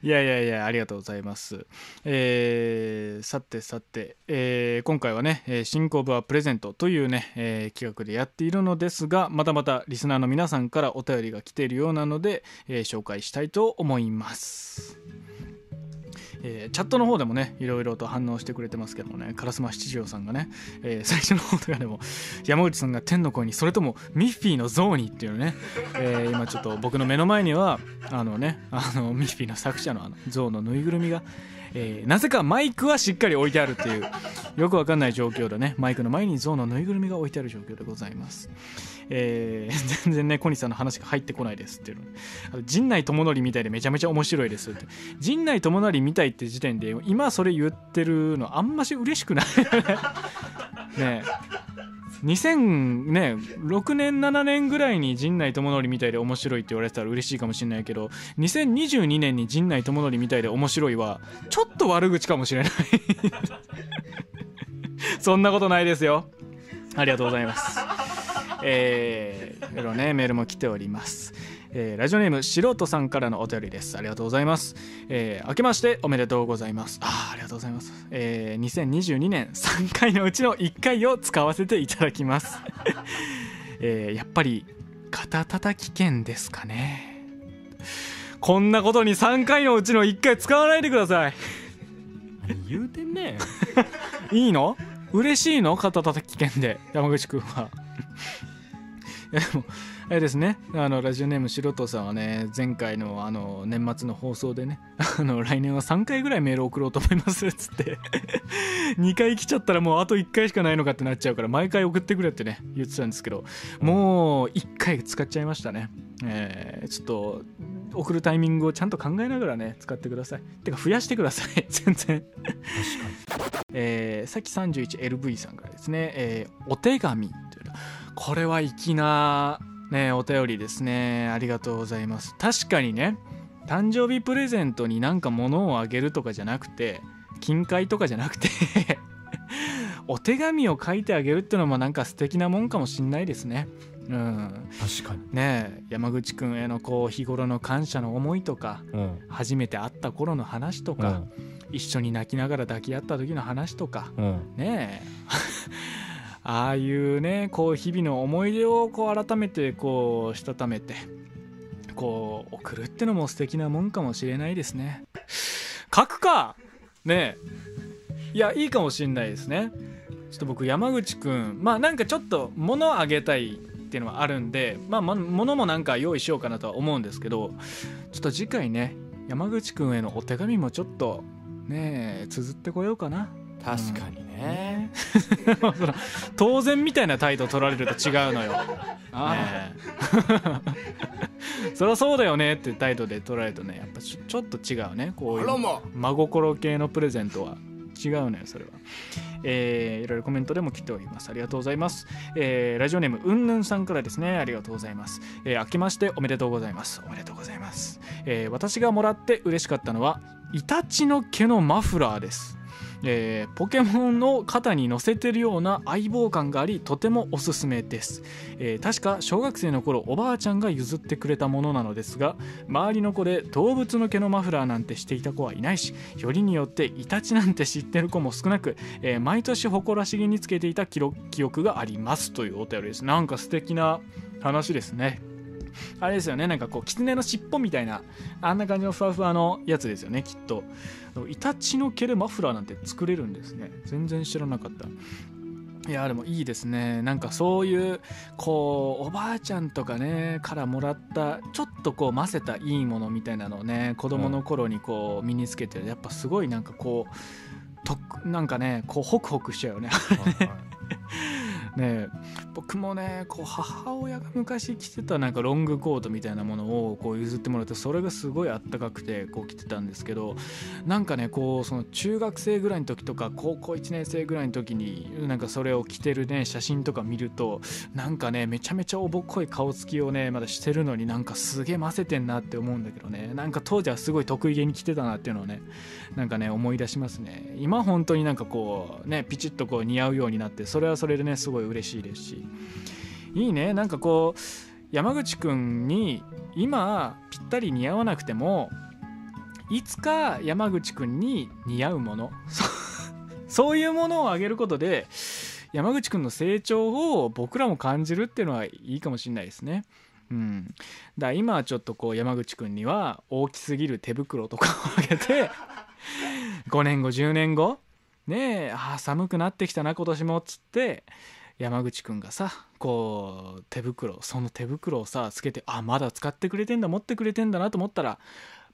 いやいやいやありがとうございます。えーさてさて、えー今回はねえー新コブはプレゼントというね、えー企画でやっているのですがまたまたリスナーの皆さんからお便りが来ているようなので、えー紹介したいと思います。えーチャットの方でもねいろいろと反応してくれてますけどもね烏丸七条さんがね、えー最初の方とかでも山口さんが天の声にそれともミッフィーの像にっていうのね、えー今ちょっと僕の目の前にはあのねあのミッフィーの作者のあの像のぬいぐるみが、えーなぜかマイクはしっかり置いてあるっていうよくわかんない状況でねマイクの前に像のぬいぐるみが置いてある状況でございます。えー全然ね小西さんの話が入ってこないですっていうの。あと陣内智則みたいでめちゃめちゃ面白いですって。陣内智則みたいって時点で今それ言ってるのあんまし嬉しくないね。え。2006年7年ぐらいに陣内智則みたいで面白いって言われてたら嬉しいかもしれないけど2022年に陣内智則みたいで面白いはちょっと悪口かもしれない。そんなことないですよ。ありがとうございます。えー、いろいろねメールも来ております、えーラジオネーム素人さんからのお便りです。ありがとうございます、えー明けましておめでとうございます。あーありがとうございます、えー2022年3回のうちの1回を使わせていただきます、えーやっぱり肩たたき券ですかね。こんなことに3回のうちの1回使わないでください。何言うてんねん。いいの？嬉しいの？肩たたき券で。山口くんはいやでもあれですね。あのラジオネーム素人さんはね前回のあの年末の放送でね あの来年は3回ぐらいメール送ろうと思いますっつって 2回来ちゃったらもうあと1回しかないのかってなっちゃうから毎回送ってくれってね言ってたんですけどもう1回使っちゃいましたね。えーちょっと送るタイミングをちゃんと考えながらね使ってください。てか増やしてください。全然。えーさっき 31LV さんからですね、えーお手紙というのこれは粋な、ね、お便りですね。ありがとうございます。確かにね誕生日プレゼントになんか物をあげるとかじゃなくて金塊とかじゃなくて お手紙を書いてあげるっていうのもなんか素敵なもんかもしんないですね。うん。確かに。ねえ山口くんへのこう日頃の感謝の思いとかうん。初めて会った頃の話とか、一緒に泣きながら抱き合った時の話とかうんうん。ねえああいうねこう日々の思い出をこう改めてこうしたためてこう送るってのも素敵なもんかもしれないですね。書くかね。えいやいいかもしれないですね。ちょっと僕山口くんまあなんかちょっと物あげたいっていうのはあるんでまあ物もなんか用意しようかなとは思うんですけどちょっと次回ね山口くんへのお手紙もちょっとねえ綴ってこようかな。確かにね。当然みたいな態度取られると違うのよ。そりゃそうだよねって態度で取られるとねやっぱちょちょっと違うね。こういう真心系のプレゼントは違うのよそれは。えーいろいろコメントでも来ております。ありがとうございます、えーラジオネームうんぬんさんからですね。ありがとうございます、えー明けましておめでとうございます。おめでとうございます、えー私がもらって嬉しかったのはイタチの毛のマフラーですえーポケモンの肩に乗せてるような相棒感がありとてもおすすめです、えー確か小学生の頃おばあちゃんが譲ってくれたものなのですが周りの子で動物の毛のマフラーなんてしていた子はいないしよりによってイタチなんて知ってる子も少なく、えー毎年誇らしげにつけていた記録記憶がありますというお便りです。なんか素敵な話ですね。あれですよねなんかこう狐の尻尾みたいなあんな感じのふわふわのやつですよねきっと。イタチの毛でマフラーなんて作れるんですね。全然知らなかった。いやでもいいですね。なんかそういうこうおばあちゃんとかねからもらったちょっとこう混ぜたいいものみたいなのをね子供の頃にこう身につけてやっぱすごいなんかこうとなんかねこうホクホクしちゃうよね。ねえ僕もねこう母親が昔着てたなんかロングコートみたいなものをこう譲ってもらってそれがすごいあったかくてこう着てたんですけどなんかねこうその中学生ぐらいの時とか高校1年生ぐらいの時になんかそれを着てるね写真とか見るとなんかねめちゃめちゃおぼっこい顔つきをねまだしてるのになんかすげえませてんなって思うんだけどねなんか当時はすごい得意げに着てたなっていうのをねなんかね思い出しますね。今本当になんかこうねピチッとこう似合うようになってそれはそれでねすごい嬉しいですし。いいね。なんかこう山口くんに今ぴったり似合わなくてもいつか山口くんに似合うもの。そういうものをあげることで山口くんの成長を僕らも感じるっていうのはいいかもしれないですね。うん、だから今はちょっとこう山口くんには大きすぎる手袋とかをあげて 5年後10年後ねえあ寒くなってきたな今年もっつって山口くんがさこう手袋その手袋をさつけてあまだ使ってくれてんだ持ってくれてんだなと思ったら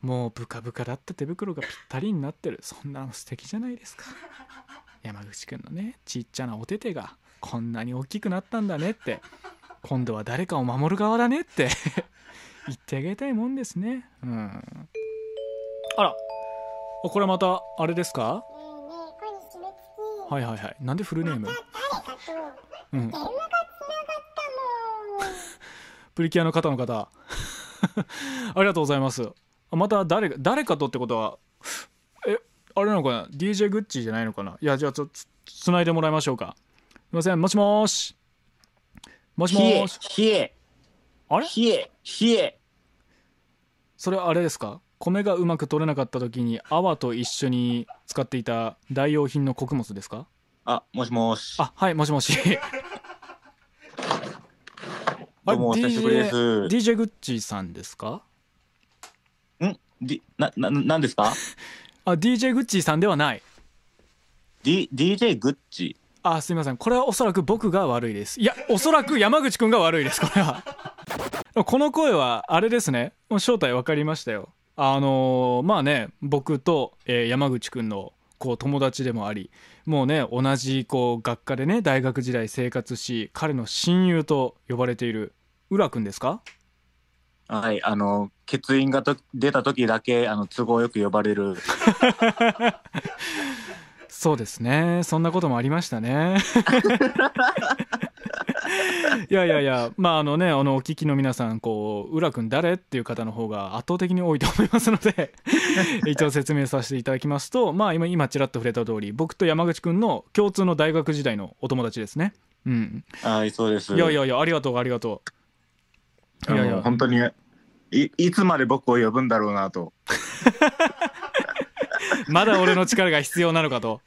もうブカブカだった手袋がぴったりになってる。そんなの素敵じゃないですか。山口くんのねちっちゃなお手手がこんなに大きくなったんだねって今度は誰かを守る側だねって 言ってあげたいもんですね。うん。あらこれまたあれですか？はいはいはい。なんでフルネーム？うん。プリキュアの方の方。ありがとうございます。あまた誰が誰かとってことはえあれなのかな？DJ グッチじゃないのかな？いやじゃあちょっとつつないでもらいましょうか。すいません。もしもーし。もしもし、冷え、あれ？冷え、冷え。それあれですか？米がうまく取れなかった時に泡と一緒に使っていた代用品の穀物ですか？あ、もしもし。あはいもしもし どうもお久しぶりです。DJ, グッチさんですかん di な、な、なんですかあ DJ グッチさんではない ?D、DJ グッチ。あすいませんこれはおそらく僕が悪いですいやおそらく山口くんが悪いですこれはこの声はあれですねもう正体分かりましたよあのーまあね僕と、えー山口くんのこう友達でもありもうね同じこう学科でね大学時代生活し彼の親友と呼ばれている浦くんですか？はい、あの、欠員がと出た時だけ、あの、都合よく呼ばれる。そうですね。そんなこともありましたね いやいやいやまああのねあのお聞きの皆さんこう浦君誰っていう方の方が圧倒的に多いと思いますので 一応説明させていただきますとまあ今今ちらっと触れた通り僕と山口君の共通の大学時代のお友達ですね。うん。はい、そうです。いやいやいやありがとうありがとう。いやいや。本当に、い、いつまで僕を呼ぶんだろうなと。まだ俺の力が必要なのかと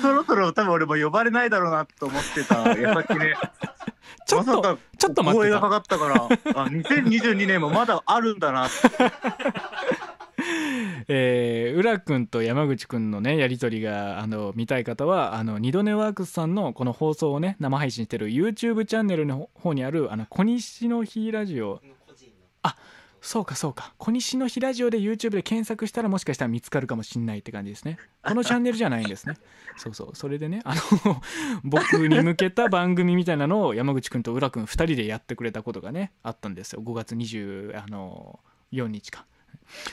そろそろ多分俺も呼ばれないだろうなと思ってた 矢先ね。ちょっと、まちょっと待ってた声がかかったから、あ、2022年もまだあるんだなって。えー、浦君と山口君のねやり取りがあの見たい方はあの二度寝ワークスさんのこの放送をね生配信してる YouTube チャンネルの方にあるあの小西の日ラジオあそうかそうか。小西の日ラジオで YouTube で検索したらもしかしたら見つかるかもしんないって感じですね。このチャンネルじゃないんですね。そうそう。それでねあの 僕に向けた番組みたいなのを山口君と浦君2人でやってくれたことがねあったんですよ。5月24日か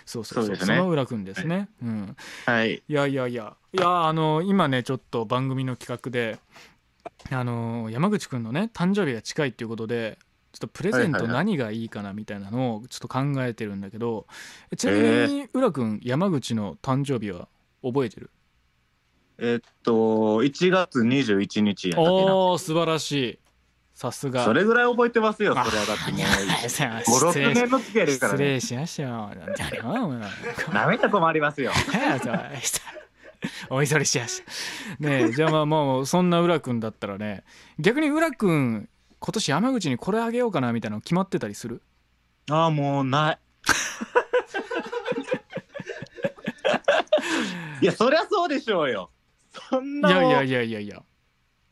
そうそうそう。その浦君ですね、うん。はい。いやいやいや。いやあの今ねちょっと番組の企画であの山口くんのね誕生日が近いっていうことでちょっとプレゼント何がいいかなみたいなのをちょっと考えてるんだけどえちなみに浦くん山口の誕生日は覚えてる？えっと、1月21日やった。おー素晴らしい。さすが。それぐらい覚えてますよ、それはだってもう。失礼5、6年の付き合いですからね。失礼しましたよ。なめた困りますよ。お急ぎしやした。ねえじゃあまあもうそんな浦君だったらね逆に浦君今年山口にこれあげようかなみたいなの決まってたりする？ああ、もうない。いや、そりゃそうでしょうよ。そんないやいやいやいやいや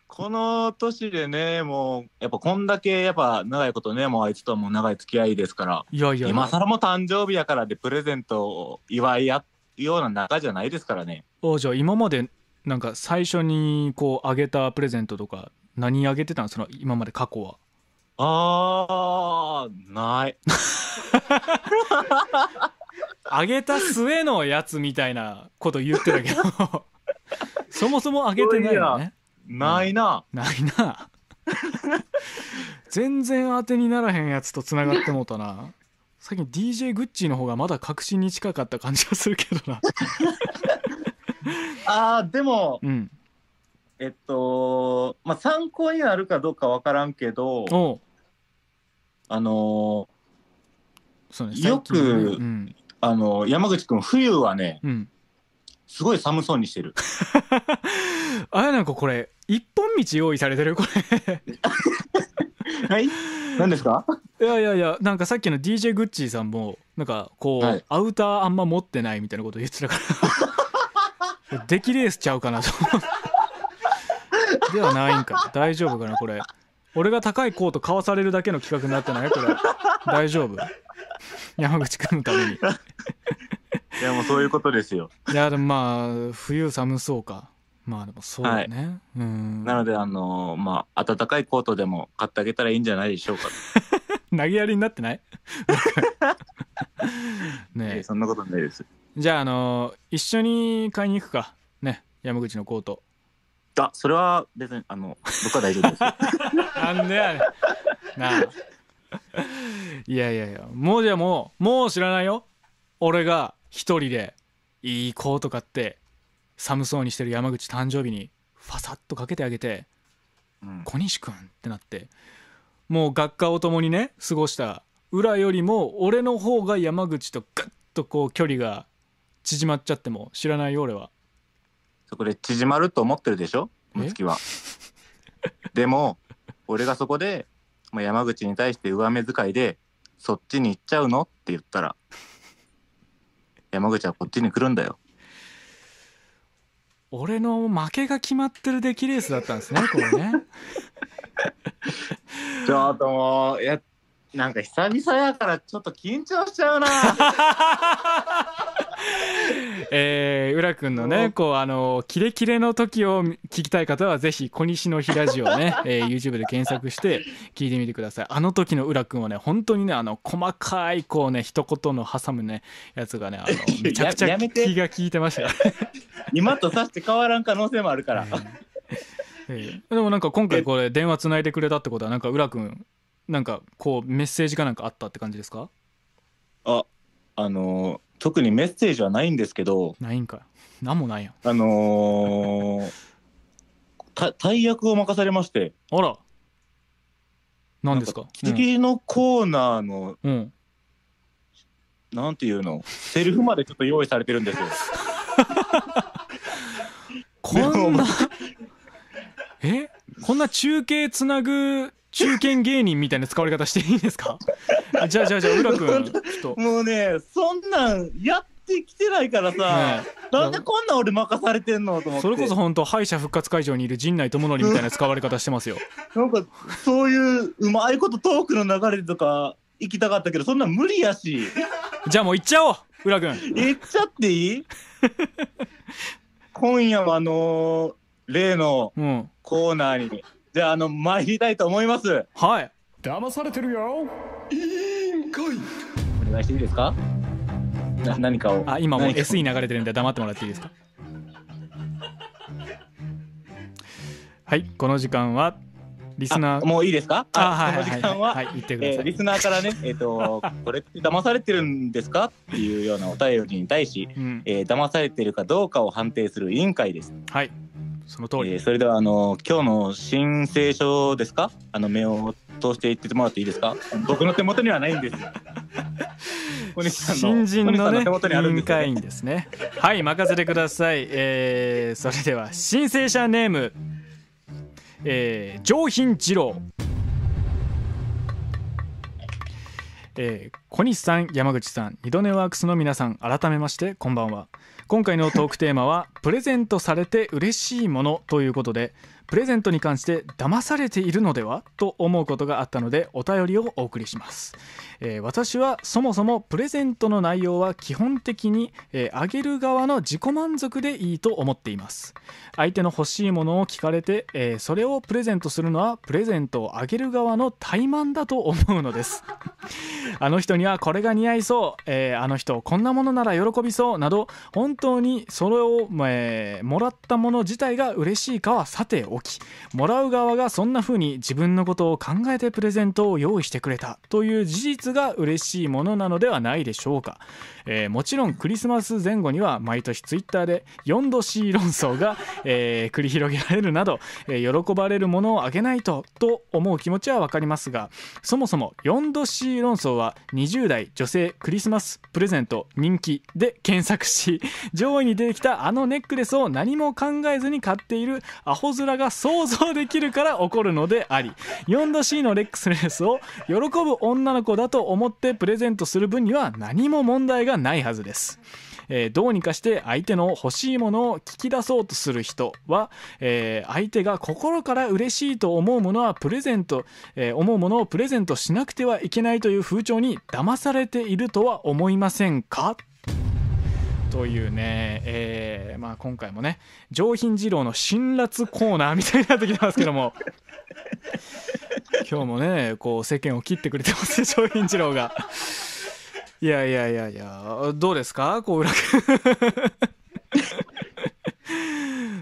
この年でね、もう、やっぱこんだけ、やっぱ長いことね、もうあいつとはもう長い付き合いですから、いやいや今更も誕生日やからでプレゼントを祝い合うような仲じゃないですからね。おじゃあ今までなんか最初にこうあげたプレゼントとか何あげてたん？その今まで過去は。あー、ない。あげた末のやつみたいなこと言ってたけど。そもそもあげてないよね。ないな。ないな。全然当てにならへんやつとつながってもうたな。最近 DJ グッチーの方がまだ確信に近かった感じがするけどな。あー、でも、うんえっと、まあ、参考になるかどうかわからんけど、あのそうねよくうん、あの山口くん、冬はね、うん、すごい寒そうにしてる。あれなんかこれ一本道用意されてる？これ。はい？何ですか？いやいやいやなんかさっきの DJ グッチーさんもなんかこう、はい。アウターあんま持ってないみたいなこと言ってたから。出来レースちゃうかなと思って ではないんか。大丈夫かなこれ。俺が高いコート買わされるだけの企画になってない？これ。大丈夫？山口くんのために。いや、もうそういうことですよ。いやでもまあ冬寒そうか。まあでもそうだね、うん。なので、あのまあ、暖かいコートでも買ってあげたらいいんじゃないでしょうか。投げやりになってない？ねえ。えそんなことないです。じゃああの一緒に買いに行くか。ね山口のコートあ、それは別に、あの、僕は大丈夫ですよ。なんでやねん。なあ。いやいやいやもうじゃあもうもう知らないよ。俺が一人でいいコート買って寒そうにしてる山口誕生日にファサッとかけてあげてうん「小西くん」ってなってもう学科を共にね過ごした裏よりも俺の方が山口とグッとこう距離が縮まっちゃっても知らないよ俺はそこで縮まると思ってるでしょ？え？むつきは。でも、俺がそこで、まあ、山口に対して上目遣いで、そっちに行っちゃうの？って言ったら、山口はこっちに来るんだよ。俺の負けが決まってる出来レースだったんですねこれね ちょっともう、いや、なんか久々やからちょっと緊張しちゃうな。えー、浦くんのねこうあのキレキレの時を聞きたい方はぜひ「小西の日ラジオね」えー YouTube で検索して聞いてみてください。あの時の浦くんはね本当にねあの細かいこうね一言の挟むねやつがねあの めちゃくちゃ気が利いてましたよ、今とさして変わらん可能性もあるから。えーでもなんか今回これ電話つないでくれたってことはなんか浦くんなんかこうメッセージかなんかあったって感じですか？あ、あのー特にメッセージはないんですけど、ないんかなんもないやん。あのーた大役を任されまして、あら。何ですか？次のコーナーの、うん、うん。なんていうの、セリフまでちょっと用意されてるんですよ。こんなえ？こんな中継つなぐ中堅芸人みたいな使われ方していいんですか？あじゃあじゃあじゃあ浦君 ちょっと。もうね、そんなんやってきてないからさ、ねなんでこんな俺任されてんのと思って。それこそ本当敗者復活会場にいる陣内智則みたいな使われ方してますよ。なんか、そういううまいことトークの流れとか行きたかったけど、そんなん無理やし。じゃあもう行っちゃおう浦君行っちゃっていい？今夜はあのー例のうん。コーナーに、じゃあ、あの、参りたいと思います。はい。騙されてるよ。お願いしていいですか？な何かを。あ今もう SE 流れてるんで黙ってもらっていいですか？はいこの時間はリスナあーもういいですか？あはいはいはいこの時間は、はい言ってください、えーリスナーからね、えっ、と、これって騙されてるんですか？っていうようなお便りに対し、うん。えー騙されてるかどうかを判定する委員会です。はいその通り。えーそれでは、あの、今日の申請書ですか？あの、目を通して言ってもらっていいですか？僕の手元にはないんです。新人のね委員ですよね。会員ですね。はい任せてください、えーそれでは申請者ネーム、えー上品二郎。えー小西さん山口さん二度寝ワークスの皆さん改めましてこんばんは今回のトークテーマはプレゼントされて嬉しいものということでプレゼントに関して騙されているのではと思うことがあったのでお便りをお送りします、えー私はそもそもプレゼントの内容は基本的に、えーあげる側の自己満足でいいと思っています。相手の欲しいものを聞かれて、えーそれをプレゼントするのはプレゼントをあげる側の怠慢だと思うのです。あの人にはこれが似合いそう、えーあの人こんなものなら喜びそうなど本当にそれを、えーもらったもの自体が嬉しいかはさておきもらう側がそんな風に自分のことを考えてプレゼントを用意してくれたという事実が嬉しいものなのではないでしょうか、えーもちろんクリスマス前後には毎年ツイッターで4度 C 論争が、えー繰り広げられるなど、えー喜ばれるものをあげないとと思う気持ちは分かりますがそもそも4度 C 論争は20代女性クリスマスプレゼント人気で検索し上位に出てきたあのネックレスを何も考えずに買っているアホ面が想像できるから起こるのであり4度 C のレックスレスを喜ぶ女の子だとと思ってプレゼントする分には何も問題がないはずです。えーどうにかして相手の欲しいものを聞き出そうとする人は、えー相手が心から嬉しいと思うものはプレゼント、えー思うものをプレゼントしなくてはいけないという風潮に騙されているとは思いませんか？というね、えーまあ、今回もね上品二郎の辛辣コーナーみたいになってきてますけども。今日もねこう世間を切ってくれてますね上品二郎が。いやいやいやいやどうですか？こう裏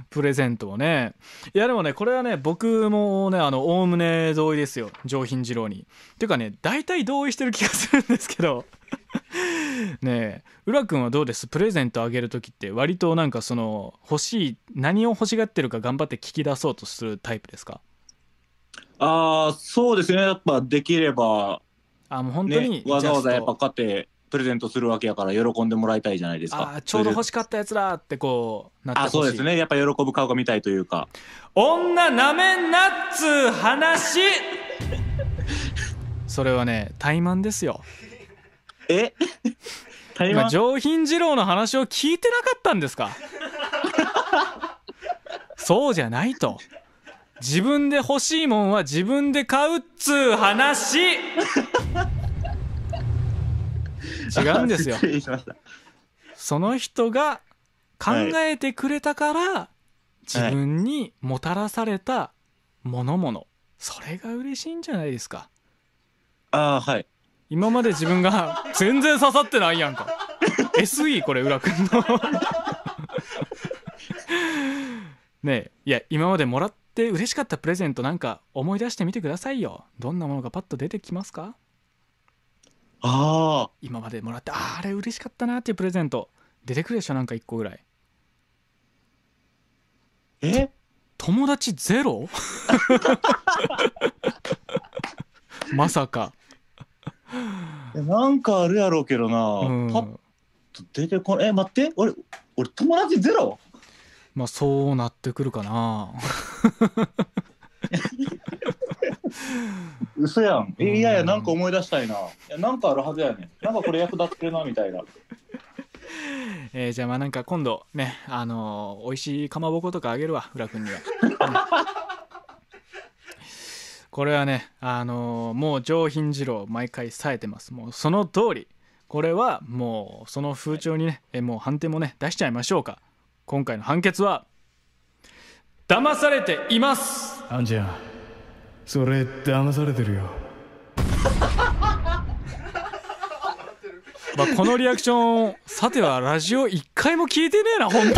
プレゼントをね。いやでもねこれはね僕もねあのおおむね同意ですよ上品二郎に。っていうかね大体同意してる気がするんですけど ねえ浦君はどうです？プレゼントあげる時って割となんかその欲しい何を欲しがってるか頑張って聞き出そうとするタイプですか？ああ、そうですね。やっぱできれば、あもう本当にね、わざわざやっぱ買ってプレゼントするわけやから喜んでもらいたいじゃないですか。あーちょうど欲ししかったやつだってこうなってほしいあ、そうですね。やっぱ喜ぶ顔が見たいというか。女なめんなっつう話それはね怠慢ですよえ？台湾？今上品二郎の話を聞いてなかったんですか？そうじゃないと。自分で欲しいもんは自分で買うっつう話。違うんですよ。失礼しました。その人が考えてくれたから、自分にもたらされたものもの。それが嬉しいんじゃないですか。ああ、はい。今まで自分が全然刺さってないやんか。SE これ浦君の。ねえいや今までもらって嬉しかったプレゼントなんか思い出してみてくださいよ。どんなものがパッと出てきますか？ああ、今までもらってあーあれ嬉しかったなっていうプレゼント。出てくるでしょなんか1個ぐらい。え？友達ゼロ？まさかなんかあるやろうけどな。うんパッと出てこない。え、待って。俺、俺友達ゼロ？まあそうなってくるかな 嘘やん。え、いやいや、なんか思い出したいな。いや、なんかあるはずやねん。なんかこれ役立ってるな、みたいな。えーじゃあまあなんか今度ねあのー美味しいかまぼことかあげるわ浦君には、う んこれはねあのーもう上品二郎毎回冴えてます。もうその通り。これはもうその風潮にねえもう判定もね出しちゃいましょうか。今回の判決は騙されています。あんちゃんそれ騙されてるよ まあ、このリアクションさてはラジオ一回も聞いてねえな本編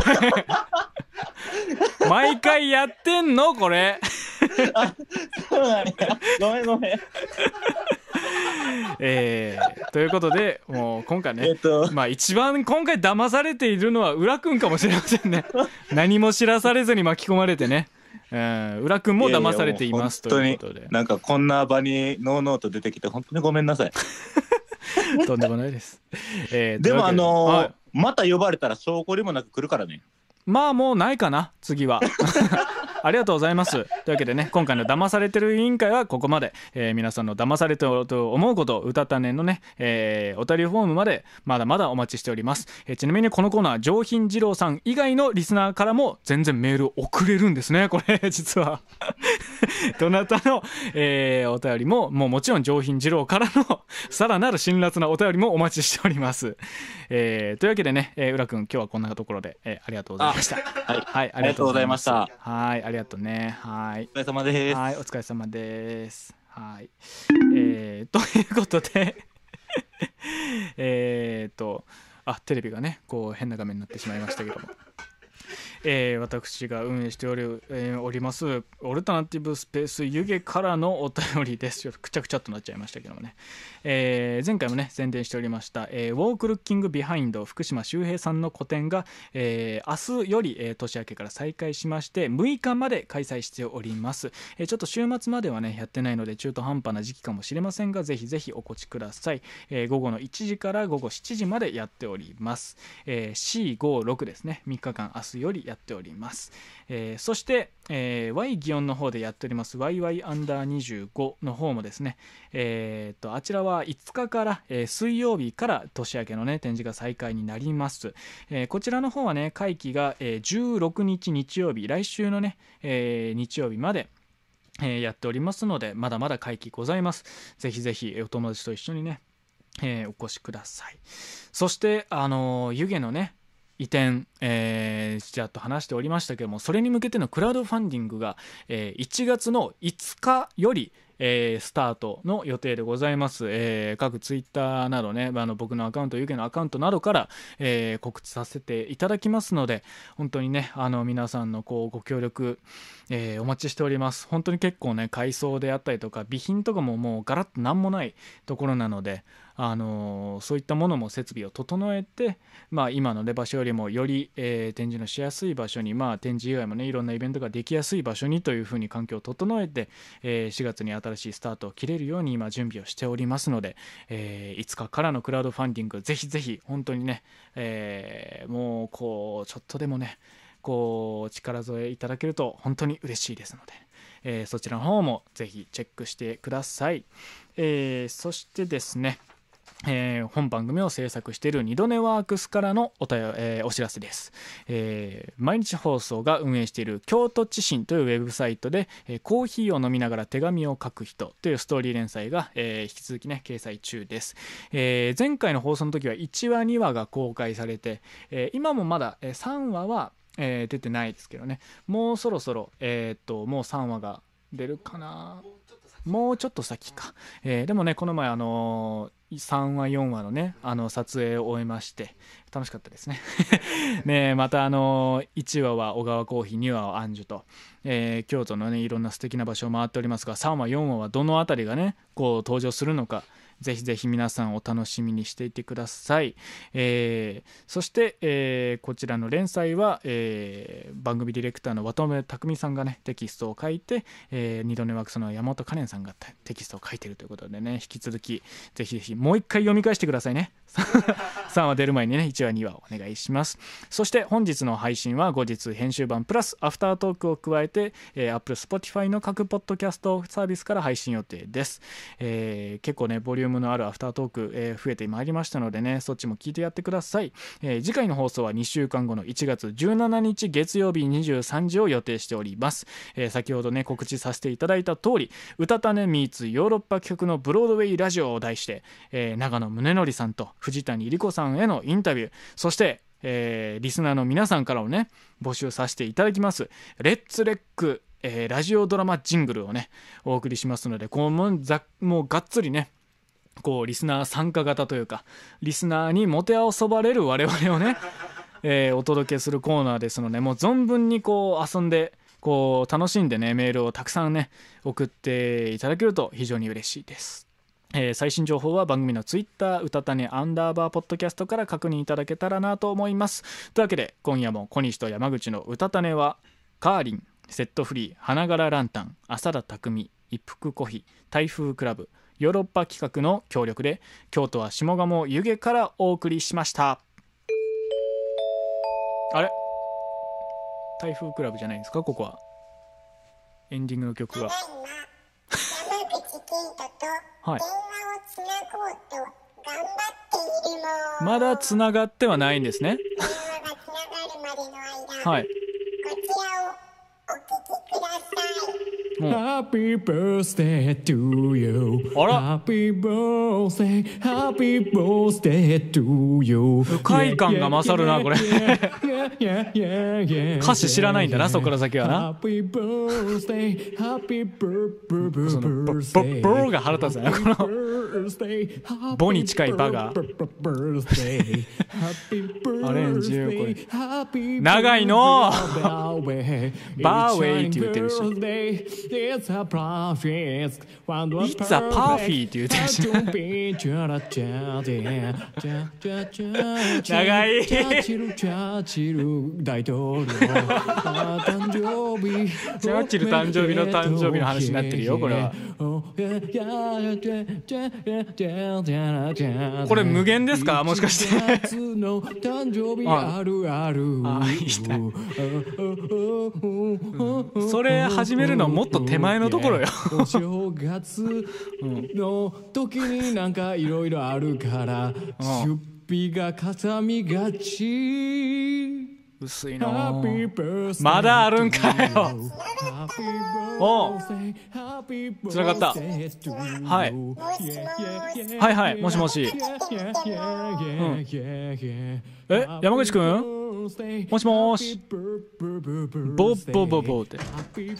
毎回やってんのこれそうなんや。ごめんごめん。えー、ということでもう今回ねえっと、まあ一番今回騙されているのは浦君かもしれませんね何も知らされずに巻き込まれてね、うん、浦君も騙されていますということでなんかこんな場にノーノーと出てきて本当にごめんなさい。とんでもないです、えーで。もあのーはい。また呼ばれたら証拠にもなく来るからね。まあもうないかな次は。ありがとうございます。というわけでね今回の騙されてる委員会はここまで、えー皆さんの騙されてると思うことを歌ったねのね、えーお便りフォームまでまだまだお待ちしております、えーちなみにこのコーナー上品二郎さん以外のリスナーからも全然メール送れるんですねこれ 実は。どなたの、えーお便りももうもちろん上品二郎からのさらなる辛辣なお便りもお待ちしております、えーというわけでね、えー、浦君今日はこんなところで、えーありがとうございましたはい。はい、ありがとうございましたはい、ありがとうね。はい。お疲れ様です。はい、お疲れ様です。はい。えー、ということで、えーと、あ、テレビがね、こう変な画面になってしまいましたけども。えー私が運営しており,、えーおりますオルタナティブスペース湯気からのお便りです。ちょっとくちゃくちゃっとなっちゃいましたけどもね、えー前回もね宣伝しておりました、えーウォークルッキングビハインド福島周平さんの個展が、えー明日より、えー年明けから再開しまして6日まで開催しております、えーちょっと週末まではねやってないので中途半端な時期かもしれませんがぜひぜひお越しください、えー午後の1時から午後7時までやっております、えー C56 ですね。3日間明日よりやっております、えーそして、えー Y 祇園の方でやっております。YY アンダー25の方もですね。えーとあちらは5日から、えー水曜日から年明けのね展示が再開になります、えーこちらの方はね会期が、えー16日日曜日来週のね、え日曜日までえやっておりますのでまだまだ会期ございます。ぜひぜひお友達と一緒にね、えーお越しください。そしてあの湯気のね移転、えーちらっと話しておりましたけどもそれに向けてのクラウドファンディングが、えー1月の5日より、えースタートの予定でございます、えー各ツイッターなどねあの僕のアカウント湯気のアカウントなどから、えー告知させていただきますので本当にねあの皆さんのこうご協力、えお待ちしております。本当に結構ね改装であったりとか備品とかももうガラッと何もないところなのであのそういったものも設備を整えて、まあ、今の、ね、場所よりもより、えー展示のしやすい場所に、まあ、展示以外もねいろんなイベントができやすい場所にというふうに環境を整えて、えー4月に新しいスタートを切れるように今準備をしておりますので、えー5日からのクラウドファンディングぜひぜひ本当にね、えーもうこうちょっとでもねこう力添えいただけると本当に嬉しいですので、えーそちらの方もぜひチェックしてください、えーそしてですねえー本番組を制作している二度寝ワークスからのおたよ、えーお知らせです、えー毎日放送が運営している京都知信というウェブサイトで、えーコーヒーを飲みながら手紙を書く人というストーリー連載が、えー引き続きね掲載中です、えー前回の放送の時は1話2話が公開されて、えー今もまだ、3話は、えー出てないですけどね。もうそろそろ、えっともう3話が出るかな。もうちょっと先か、えーでもねこの前あの3話4話のねあの撮影を終えまして楽しかったですね。ねまたあのー1話は小川コーヒー2話はアンジュと、えー京都のねいろんな素敵な場所を回っておりますが3話4話はどの辺りがねこう登場するのかぜひぜひ皆さんお楽しみにしていてください、えーそして、えーこちらの連載は、えー番組ディレクターの渡辺匠さんがねテキストを書いて、えー二度寝ワークスの山本カレンさんがテキストを書いてるということでね引き続きぜひぜひもう一回読み返してくださいね。3話出る前にね1話2話お願いします。そして本日の配信は後日編集版プラスアフタートークを加えて、えー、Apple、Spotify の各ポッドキャストサービスから配信予定です、えー結構ねボリュームのあるアフタートーク、えー増えてまいりましたのでねそっちも聞いてやってください、えー次回の放送は2週間後の1月17日月曜日23時を予定しております、えー先ほどね告知させていただいた通り「うたたねミーツヨーロッパ企画のブロードウェイラジオ」を題して、えー長野宗則さんと藤谷莉子さんさんへのインタビューそしてえーリスナーの皆さんからもね募集させていただきますレッツレック、えーラジオドラマジングルをねお送りしますのでこうもうざもうがっつりねこうリスナー参加型というかリスナーにもてあそばれる我々をね、えーお届けするコーナーですのでもう存分にこう遊んでこう楽しんでねメールをたくさんね送っていただけると非常に嬉しいです。えー最新情報は番組のツイッターうたたねアンダーバーポッドキャストから確認いただけたらなと思います。というわけで今夜も小西と山口のうたたねはカーリンセットフリー花柄ランタン浅田匠一服コーヒ台風クラブヨーロッパ企画の協力で京都は下鴨湯気からお送りしました。あれ？台風クラブじゃないですか？ここは。エンディングの曲がとはい電話をつなごうと頑張っているもん。まだつながってはないんですね電話がつながるまでの間、はいこちらを。Happy birthday to you あら Happy birthday Happy birthday to you 不快感が勝るなこれれ歌詞知らないんだなそこから先はな Happy birthday Happy birthday そのボボボーが腹立つなこのボに近いバがアレンジよこれ長いのバーウェイって言ってるし。It's a perfect It's a perfect. って言ってるし長いチャーチルチャーチル大統領誕生日チャーチル誕生日の誕生日の話になってるよこれはこれ無限ですか？もしかして。1月の誕生日あるあるあ言いたいそれ始めるのはもっと手前のところよお正月の時になんかいろいろあるから出費がかさみがち薄いなまだあるんかよおう Happy 繋がったはいはいはいもしもしえ山口くん？もしもーし？ボッボボボって。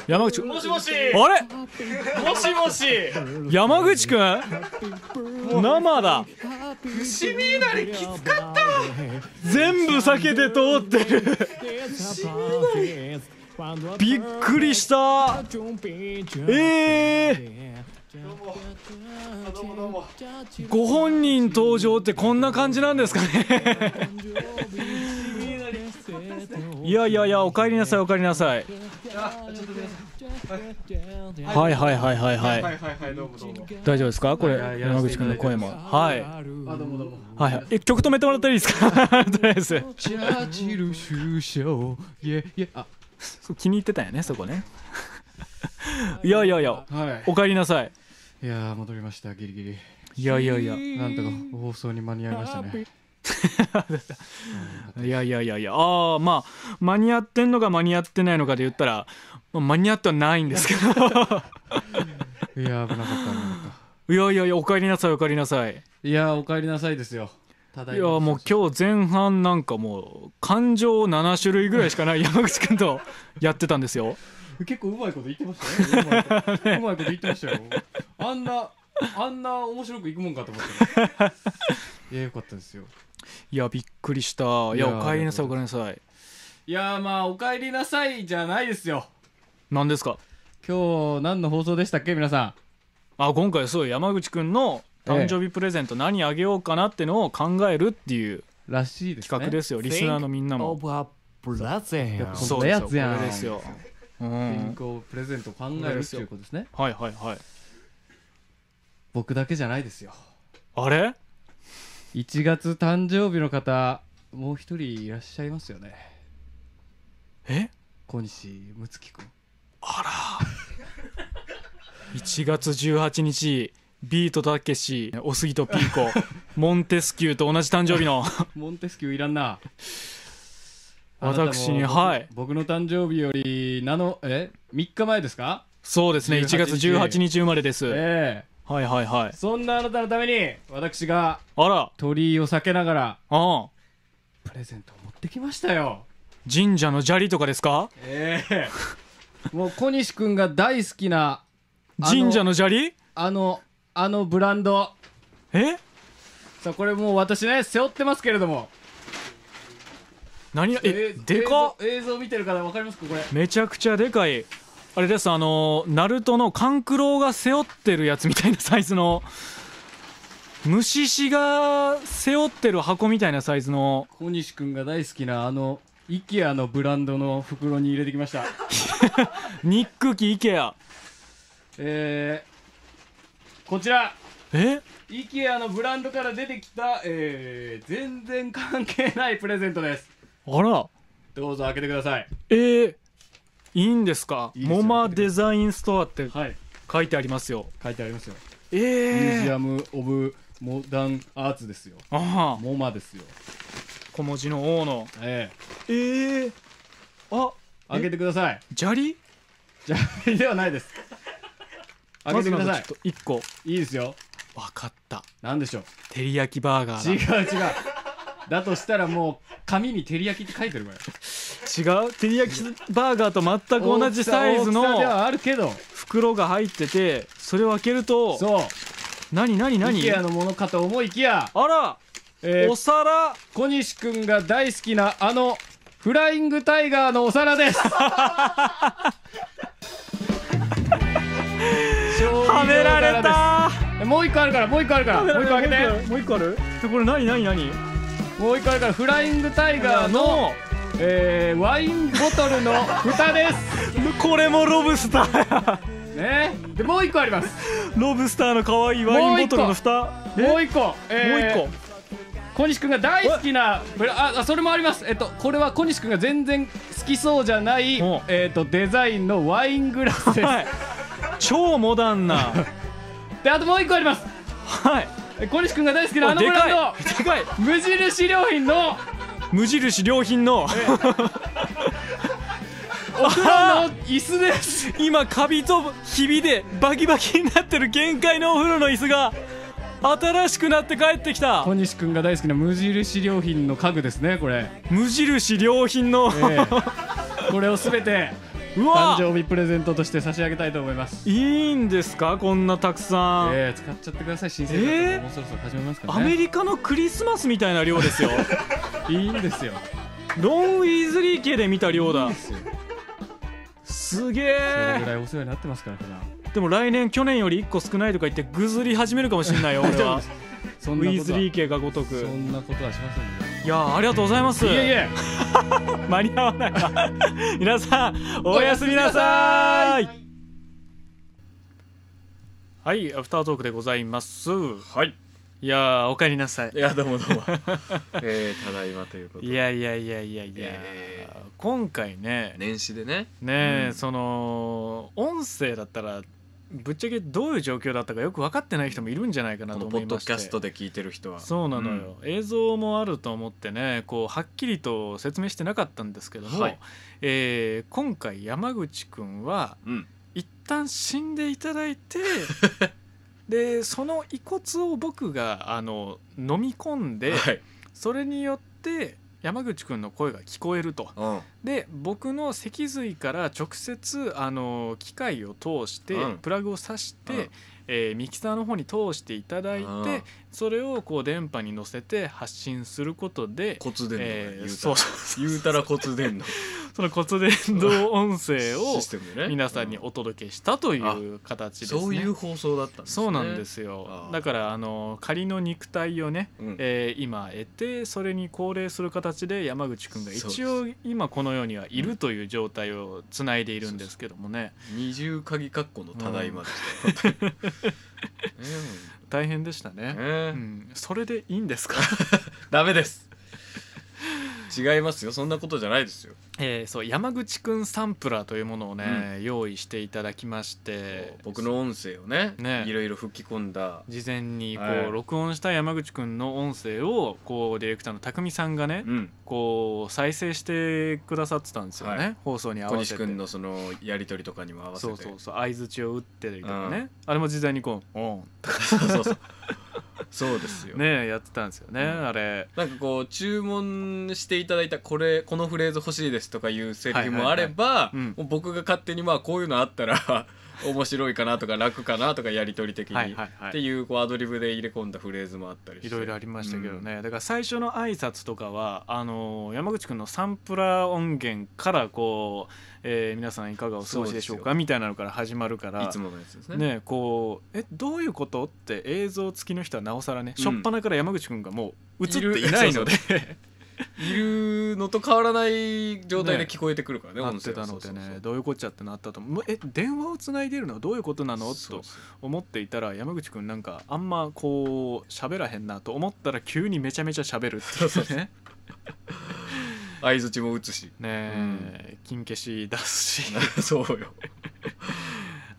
山口くん？もしもし。あれ？もしもし。山口くん？生だ。伏見稲荷きつかった。全部避けて通ってる。びっくりした。ええご本人登場ってこんな感じなんですかね。いやいやいやおかえりなさい。おかえりなさい。はいはいはいはいはい。大丈夫ですか？これ山口君の声も。はい。はいはい。え曲止めてもらっていいですか？とりあえず。気に入ってたよねそこね。いやいやいや、はい、おかえりなさい。いいやー戻りましたギリギリ。いやいやいや。なんとか放送に間に合いましたね。いやいやいやいや。ああまあ間に合ってんのか間に合ってないのかで言ったら、まあ、間に合ってはないんですけど。いやー危なかった危なかっいやいやいやお帰りなさいお帰りなさい。たいやーお帰りなさいですよ。ただいやもう今日前半なんかもう感情7種類ぐらいしかない山口君とやってたんですよ結構うまいこと言ってましたねうまいこと。うまいこと言ってましたよ。あんなあんな面白くいくもんかと思ってねいやよかったですよ。いやびっくりした。いやいやお帰りなさいお帰りなさい。いやーまあお帰りなさいじゃないですよ。何ですか？今日何の放送でしたっけ皆さあ今回そう山口君の誕生日プレゼント何あげようかなってのを考えるっていうんらしいですね。企画ですよ。リスナーのみんなも。そうこんなやつやん。これですよう健ん康プレゼントを考えるっていうことですね。はいはいはい。僕だけじゃないですよ。あれ？1月誕生日の方もう一人いらっしゃいますよね。え？小西睦月君。1月18日ビートたけしおすぎとピーコモンテスキューと同じ誕生日の。モンテスキューいらんな私にはい。僕の誕生日よりなのえ3日前ですか？そうですね。1月18日生まれです。えはいはいはい。えそんなあなたのために私があら。鳥居を避けながらああ。プレゼントを持ってきましたよ。神社の砂利とかですか？ええ。もう小西君が大好きな神社の砂利？あのあのブランド。え？さあこれもう私ね背負ってますけれども何ええでかっ。映像見てる方分かりますかこれ。めちゃくちゃでかい。あれですあのナルトの勘九郎が背負ってるやつみたいなサイズの。虫師が背負ってる箱みたいなサイズの。小西君が大好きなあの IKEA のブランドの袋に入れてきました。ニックキイケア。えー、こちら。え？IKEA のブランドから出てきた、えー、全然関係ないプレゼントですあら。どうぞ開けてください。えー、いいんですか？いいですよ。モマデザインストアってはい。書いてありますよ。書いてありますよ。えミュージえアム・オブ・モダン・アーツですよ。ああモマですよ。小文字の王の。ええ。えあえ？開けてください。砂利？じゃあではないです。開けてください。まずなんかちょっと一個。いいですよ。わかった。なんでしょう。照り焼きバーガ違うー違うだとしたらもう紙に照り焼きって書いてるからだ違う照り焼きバーガーと全く同じサイズの大きさではあるけど袋が入っててそれを開けるとそう。何何何？IKEA のものかと思いきや、あらえーお皿。小西くんが大好きなあのフライングタイガーのお皿です。はめられたたもう一個あるからもう一個あるからもう一個あげて。もう一個ある？えこれ何何何？もう一個あるからフライングタイガーの、えーワインボトルの蓋です。これもロブスターや。ね。でもう一個あります。ロブスターの可愛いワインボトルの蓋。もう一個、えーもう一個。小西くんが大好きなああそれもあります。えっとこれは小西くんが全然好きそうじゃないおえっとデザインのワイングラスです、はい。超モダンな。であともう一個あります。はい。え小西くんが大好きなあのブランい。でかい。ド無印良品の。無印良品の。お風呂の椅子です。今カビとひびでバキバキになってる限界のお風呂の椅子が新しくなって帰ってきた。小西くんが大好きな無印良品の家具ですねこれ、無印良品の、ええ。これをすべて誕生日プレゼントとして差し上げたいと思います。いいんですか？こんなたくさん、ええ使っちゃってください。新生活、ええ。もうそろそろ始めますからね。アメリカのクリスマスみたいな量ですよ。いいんですよ。ロン・ウィーズリー家で見た量だ。すげそれぐえらいお世話になってますから普段でも来年去年より1個少ないとか言ってぐずり始めるかもしれないよ俺は。そウィーズリー家がごとく。そんなことはしませんよいやーありがとうございます。いえいえ。間に合わないわ 皆さんおやすみなさい。はいアフタートークでございます。はい。いやーおかえりなさい。いやどうもどうも。えー、ただいまということで。いやいやいやいやいや、え今回ね。年始でね。ねえ、うん。その音声だったらぶっちゃけどういう状況だったかよく分かってない人もいるんじゃないかなことのポッドキ思いまして。ャストで聞いてる人は。そうなのよ、映像もあると思ってねこうはっきりと説明してなかったんですけども、はい。えー今回山口くんはうん。一旦死んでいただいて でその遺骨を僕があの飲み込んで、はい。それによって山口くんの声が聞こえると。うん。で僕の脊髄から直接あの機械を通して、うん。プラグを挿して、うん。えーミキサーの方に通していただいて、うん。それをこう電波に乗せて発信することで、骨伝導ねえー言うたら。そうそう言うたら骨伝導その骨伝導音声を皆さんにお届けしたという形ですね。そういう放送だったんですね。そうなんですよ。だからあの仮の肉体をね、うん。えー今得てそれに高齢する形で山口くんが一応今この世にはいるという状態をつないでいるんですけどもね。二重鍵括弧のただいまでした。大変でしたね、ね。うん、それでいいんですか、ダメです。違いますよ。そんなことじゃないですよえーそう山口くんサンプラーというものをね、用意していただきまして僕の音声をねね。いろいろ吹き込んだ。事前にこう、はい。録音した山口くんの音声をこうディレクターの匠さんがね、うん。こう再生してくださってたんですよね、はい。放送に合小わせて。西君のそのやり取りとかにも合わせて。そうそうそう相づちを打ってるとかね、うんあれも事前にこう「オン」とかそうそうそう。そうですよ。ねやってたんですよね、あれ。なんかこう注文していただいたこれこのフレーズ欲しいですとかいうセリフもあれば、僕が勝手にまあこういうのあったら 面白いかなとか楽かなとかやり取り的に、っていうこうアドリブで入れ込んだフレーズもあったりして。いろいろありましたけどね、だから最初の挨拶とかはあのー山口くんのサンプラー音源からこう、えー皆さんいかがお過ごしでしょうか？みたいなのから始まるから。いつものやつですね。ねこうえどういうこと？って映像付きの人はなおさらね、うん。しょっぱなから山口くんがもう映っていないのでいるのと変わらない状態で聞こえてくるからねな音声はってたのでそうそうそう。ねどういうこっちゃってなったと思う。え電話をつないでるのはどういうことなの？とそうそう。思っていたら山口くんなんかあんまこう喋らへんなと思ったら急にめちゃめちゃ喋るっていうね。相づちも打つし。ねえ、金消し出すし。そうよ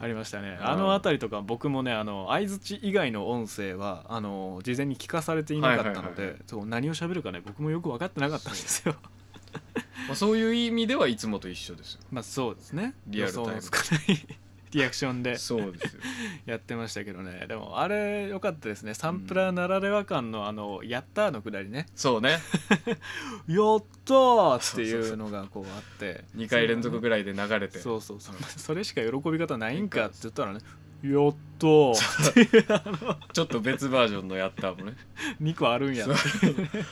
ありましたね。うん。あの辺りとか僕もねあの相づち以外の音声はあの事前に聞かされていなかったのはいはいはいでそう何を喋るかね僕もよく分かってなかったんですよ。まあそういう意味ではいつもと一緒ですよ。まあそうですね。リアルタイムリアクションで。そうですよ。やってましたけどね。でもあれ良かったですね。サンプラーならでは感のあの「やったー」のくだりね。そうね「やったー」っていうのがこうあって。2回連続ぐらいで流れて。そうそうそう。それしか喜び方ないんかって言ったらね「やったー」っていうあのちょっと別バージョンのやったもね。2個あるんや。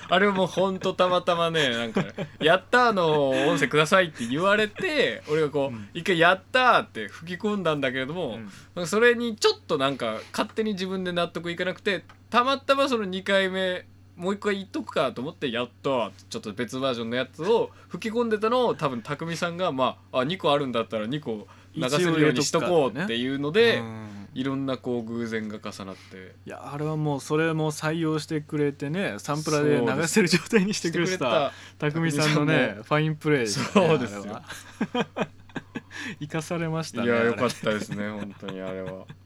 あれもほんとたまたまねなんか「やったー」の音声くださいって言われて俺がこう、一回「やったー」って吹き込んだんだけれども、それにちょっとなんか勝手に自分で納得いかなくてたまたまその2回目もう一回言っとくかと思って「やったー」ってちょっと別バージョンのやつを吹き込んでたのを多分匠さんがまああ2個あるんだったら2個流せるようにしとこうっていうので、いろんなこう偶然が重なって。いやあれはもうそれも採用してくれてねサンプラで流せる状態にしてくれてた匠さんのねファインプレーそうですよ。生かされましたねいやよかったですね本当にあれは。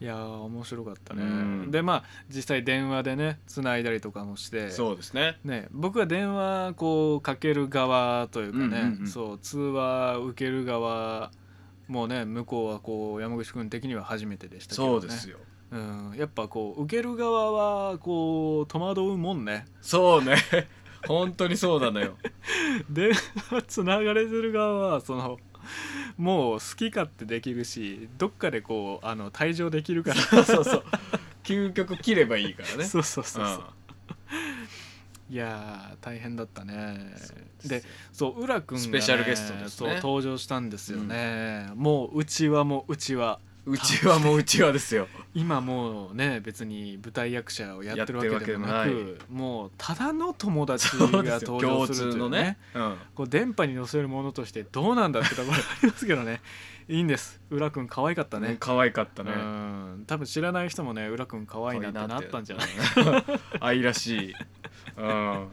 いやー面白かったね、うん。でまあ実際電話でねつないだりとかもして。そうですね。ね僕は電話こうかける側というかね、うんうんうん。そう通話受ける側もうね向こうはこう山口君的には初めてでしたけど、ね、そうですよ。うん、やっぱこう受ける側はこう戸惑うもんね。そうね。本当にそうなのよ。電話つながれてる側はそのもう好き勝手できるしどっかでこうあの退場できるから。そうそう究極切ればいいからね。そうそうそうそういやー大変だったね。でそう浦君が、ね、スペシャルゲストですね。そう登場したんですよね、もううちわもうちわ。うちわもうちわですよ。今もうね別に舞台役者をやってるわけでもなくもうただの友達が登場するという共通のね。うん。こう電波に乗せるものとしてどうなんだってところありますけどねいいんです。浦君可愛かったね、ね可愛かったね。うん。多分知らない人もね浦君可愛いなってなったんじゃない？愛らしい。うん。ね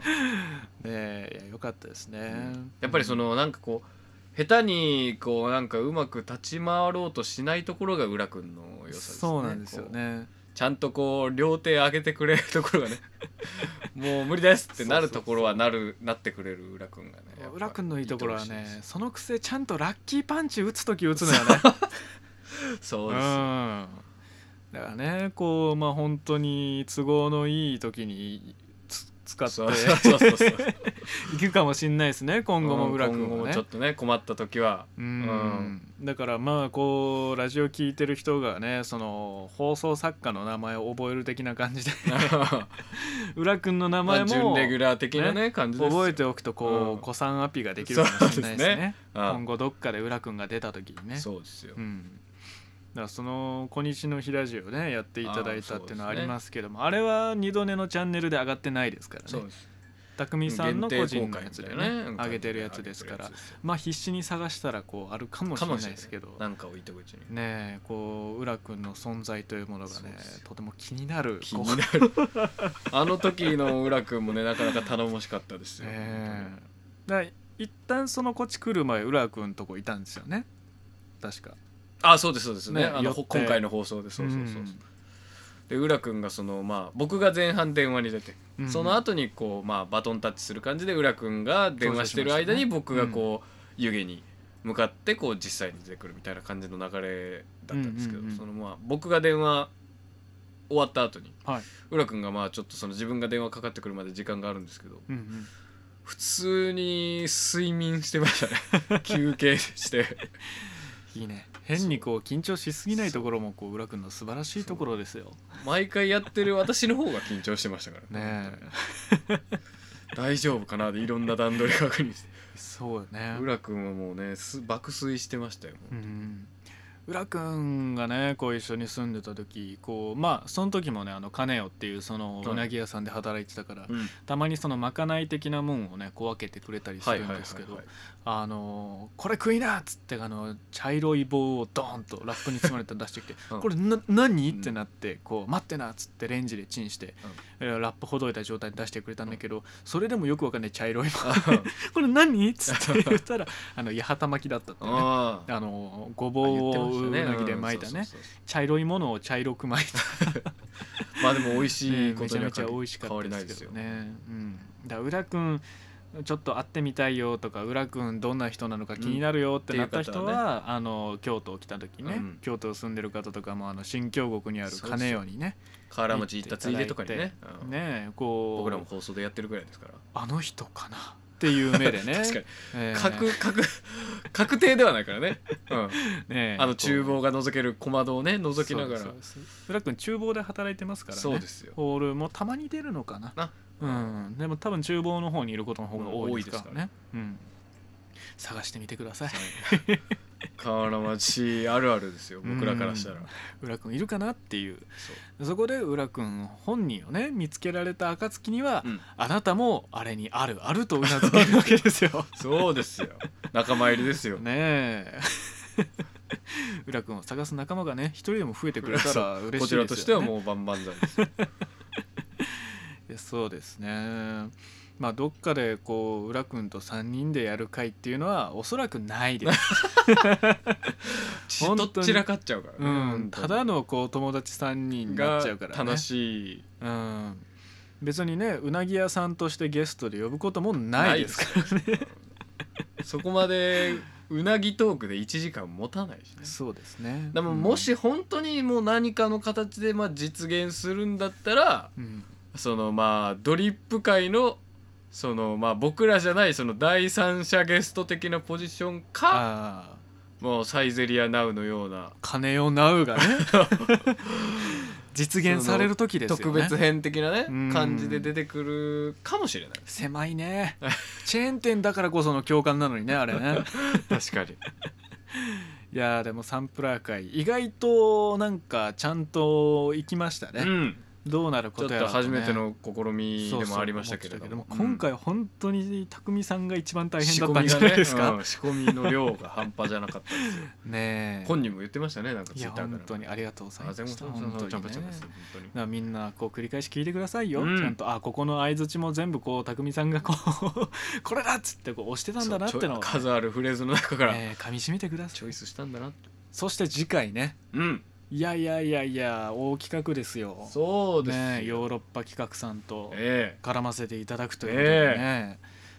えいやよかったですね、やっぱりそのなんかこう下手にこうなんかうまく立ち回ろうとしないところが浦君の良さですね。そうなんですよね。ちゃんとこう両手上げてくれるところがね もう無理ですってなるところはなるなってくれる浦君がね浦君のいいところはねそのくせちゃんとラッキーパンチ打つ時打つのよね。そうですよ。ん。だからねこうまあ本当に都合のいい時につ使って。い くかもしんないですね今後も浦君もね。ちょっとね困った時は。うん。だからまあこうラジオ聞いてる人がねその放送作家の名前を覚える的な感じで。浦君の名前も、まあ準レギュラー的なね感じで覚えておくとこう、うん。子さんアピができるかもしれないですね。ね。うん。今後どっかで浦君が出た時にね。そうですよ。うんらその「小日の日ラジオね」やっていただいたっていうのはありますけどもあれは二度寝のチャンネルで上がってないですからね。匠さんの個人のやつでね上げてるやつですから。まあ必死に探したらこうあるかもしれないですけど。なんかを糸口にねえこう浦君の存在というものがねとても気になる気になる。あの時の浦君もねなかなか頼もしかったですよ、ね一旦そのこっち来る前浦君とこいたんですよね。確かあそうですそうですね。ねあの寄って。今回の放送で。そうそうそうそう、うん。で浦君がそのまあ僕が前半電話に出て、うん。その後にこうまあバトンタッチする感じで浦君が電話してる間に僕がこう湯気に向かってこう実際に出てくるみたいな感じの流れだったんですけど、うんうんうん。そのまあ僕が電話終わった後にはい。浦君がまあちょっとその自分が電話かかってくるまで時間があるんですけど、うんうん。普通に睡眠してましたね。休憩して。いいね変にこう緊張しすぎないところもこう浦君の素晴らしいところですよ。毎回やってる私の方が緊張してましたから。ね大丈夫かなでいろんな段取り確認して。そうよね。浦君はもうねす爆睡してましたようん浦君がねこう一緒に住んでた時こうまあその時もねあの金代っていうそのはい。うなぎ屋さんで働いてたから、うん。たまにそのまかない的なもんをね小分けてくれたりするんですけどあのこれ食いなっつってあの茶色い棒をドーンとラップに包まれたの出してきて うん。これな何？ってなってこう待ってなっつってレンジでチンしてえーラップほどいた状態で出してくれたんだけどそれでもよくわかんない茶色い棒。これ何？っつって言ったらあの八幡巻きだったってね。ああのごぼうをうなぎで巻いたね。茶色いものを茶色く巻いた。まあでも美味しいねめことにはちゃめちゃ美味しかったですすよどね。うん、だ浦君ちょっと会ってみたいよとか浦君どんな人なのか気になるよってなった人は、あの京都来た時ね、うん。京都住んでる方とかもあの新京国にある金代にね河原町行ったついでとかにね。ねこう僕らも放送でやってるぐらいですから。あの人かなっていう目でね。確かに。えー確確確定ではないからね、うん。ねあの厨房が覗ける小窓をね覗きながら。そうですそうです。浦君厨房で働いてますからね。そうですよ。ホールもたまに出るのかな。な。うん。でも多分厨房の方にいることの方が多いですからね。うん探してみてください 河原町あるあるですよ僕らからしたら。うん浦君いるかなっていう。そこで浦君本人をね見つけられた暁には、うん。あなたもあれにあるあるとうなずけるわけですよ。そうですよ。仲間入りですよ。ねえ。浦君を探す仲間がね一人でも増えてくれたら嬉しいですよ、ね、こちらとしてはもう万々歳です そうですねまあどっかでこう浦君と3人でやる会っていうのはおそらくないです。ちどっちらかっちゃうからねうん、ただのこう友達3人になっちゃうからね。楽しい。うん、別にねうなぎ屋さんとしてゲストで呼ぶこともないですからね。そこまでうなぎトークで1時間持たないしね。そうですね。でももし本当にもう何かの形でまあ実現するんだったらうん。そのまあドリップ界のそのまあ僕らじゃないその第三者ゲスト的なポジションかもうサイゼリアナウのような。金をナウがね。実現される時ですよね。特別編的なねうん。感じで出てくるかもしれない。狭いね。チェーン店だからこその共感なのにねあれね。確かに。いやーでもサンプラー会意外となんかちゃんと行きましたね、うんどうなることやらね。と初めての試みでもありましたけれども。今回本当に匠さんが一番大変だったんじゃないですか、うん仕込みの量が半端じゃなかったですよ。ねえ。本人も言ってましたねなんかツイッターから。本当にありがとうございました本当に。ねみんなこう繰り返し聞いてくださいよ、うん。ちゃんとあここの相づちも全部こう匠さんがこう これだっつってこう押してたんだなっての数あるフレーズの中からえー噛み締めてください。チョイスしたんだなそして次回ね。うんいやいやいやいや大企画ですよ。そうですよ。ねヨーロッパ企画さんとえ絡ませていただくということでね、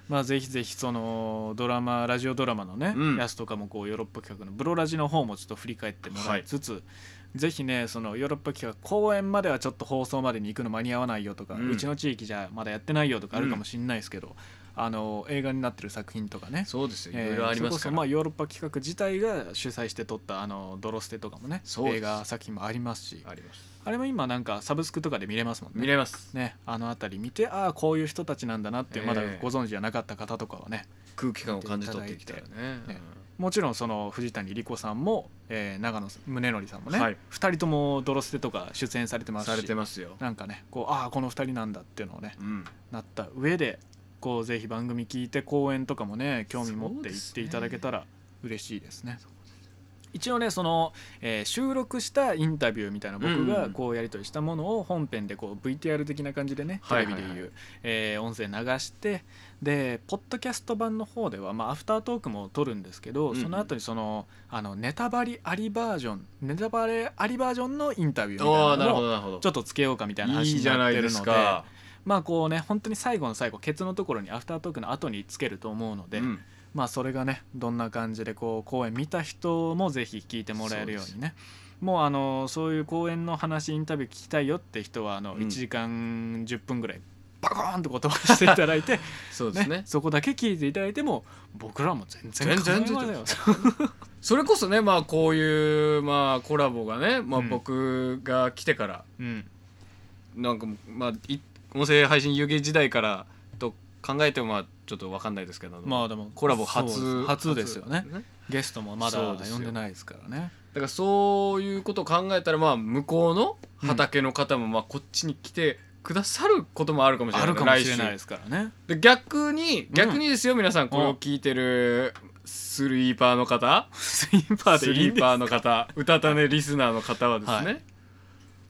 まあぜひぜひそのドラマラジオドラマのね、うん。やつとかもこうヨーロッパ企画のブロラジの方もちょっと振り返ってもらいつつ、ぜひねそのヨーロッパ企画公演まではちょっと放送までに行くの間に合わないよとか、ううんちの地域じゃまだやってないよとかあるかもしれないですけど、あの映画になってる作品とかね。えそうですよ。いえーろいろありますから。まあヨーロッパ企画自体が主催して撮ったあのドロステとかもね映画作品もありますし。あります。あれも今なんかサブスクとかで見れますもんね。見れます。ねあの辺り見てああこういう人たちなんだなってまだええご存知じゃなかった方とかはね空気感を感じ取っていきたいよね。ねもちろんその藤谷莉子さんも、えー長野宗則さんもね、はい。2人とも「ドロステ」とか出演されてますしされてますよ。なんかねこうああこの2人なんだっていうのをねうん。なった上でこうぜひ番組聞いて公演とかもね興味持って行っていただけたら嬉しいですね。一応ねその、えー収録したインタビューみたいな僕がこうやり取りしたものを本編でこう VTR 的な感じでねテレビでいう、えー音声流してでポッドキャスト版の方では、まあ、アフタートークも撮るんですけど、その後にそのあのネタバレありバージョンネタバレありバージョンのインタビューみたいなのをちょっとつけようかみたいない話いにじゃなってるので。すかまあこうね本当に最後の最後ケツのところにアフタートークの後につけると思うので、うん。まあそれがねどんな感じでこう公演見た人もぜひ聞いてもらえるようにね。もうあのそういう公演の話インタビュー聞きたいよって人はあのうん。1時間10分ぐらいバコーンとこう飛ばしていただいて そうですね。そこだけ聞いていただいても僕らも全然全然 それこそねまあこういうまあコラボがね、まあ、うん。僕が来てから、うん。なんかまあい音声配信有芸時代からと考えてもまあちょっと分かんないですけど。まあでもコラボ初初ですよね。初ゲストもまだ呼んでないですからね。からそういうことを考えたらまあ向こうの畑の方もまあこっちに来てくださることもあるかもしれない。あるかもしれないですからね。で逆に逆にですよ、皆さんこれを聞いてるスリーパーの方。スリーパースでいいーパーの方歌たねリスナーの方はですね、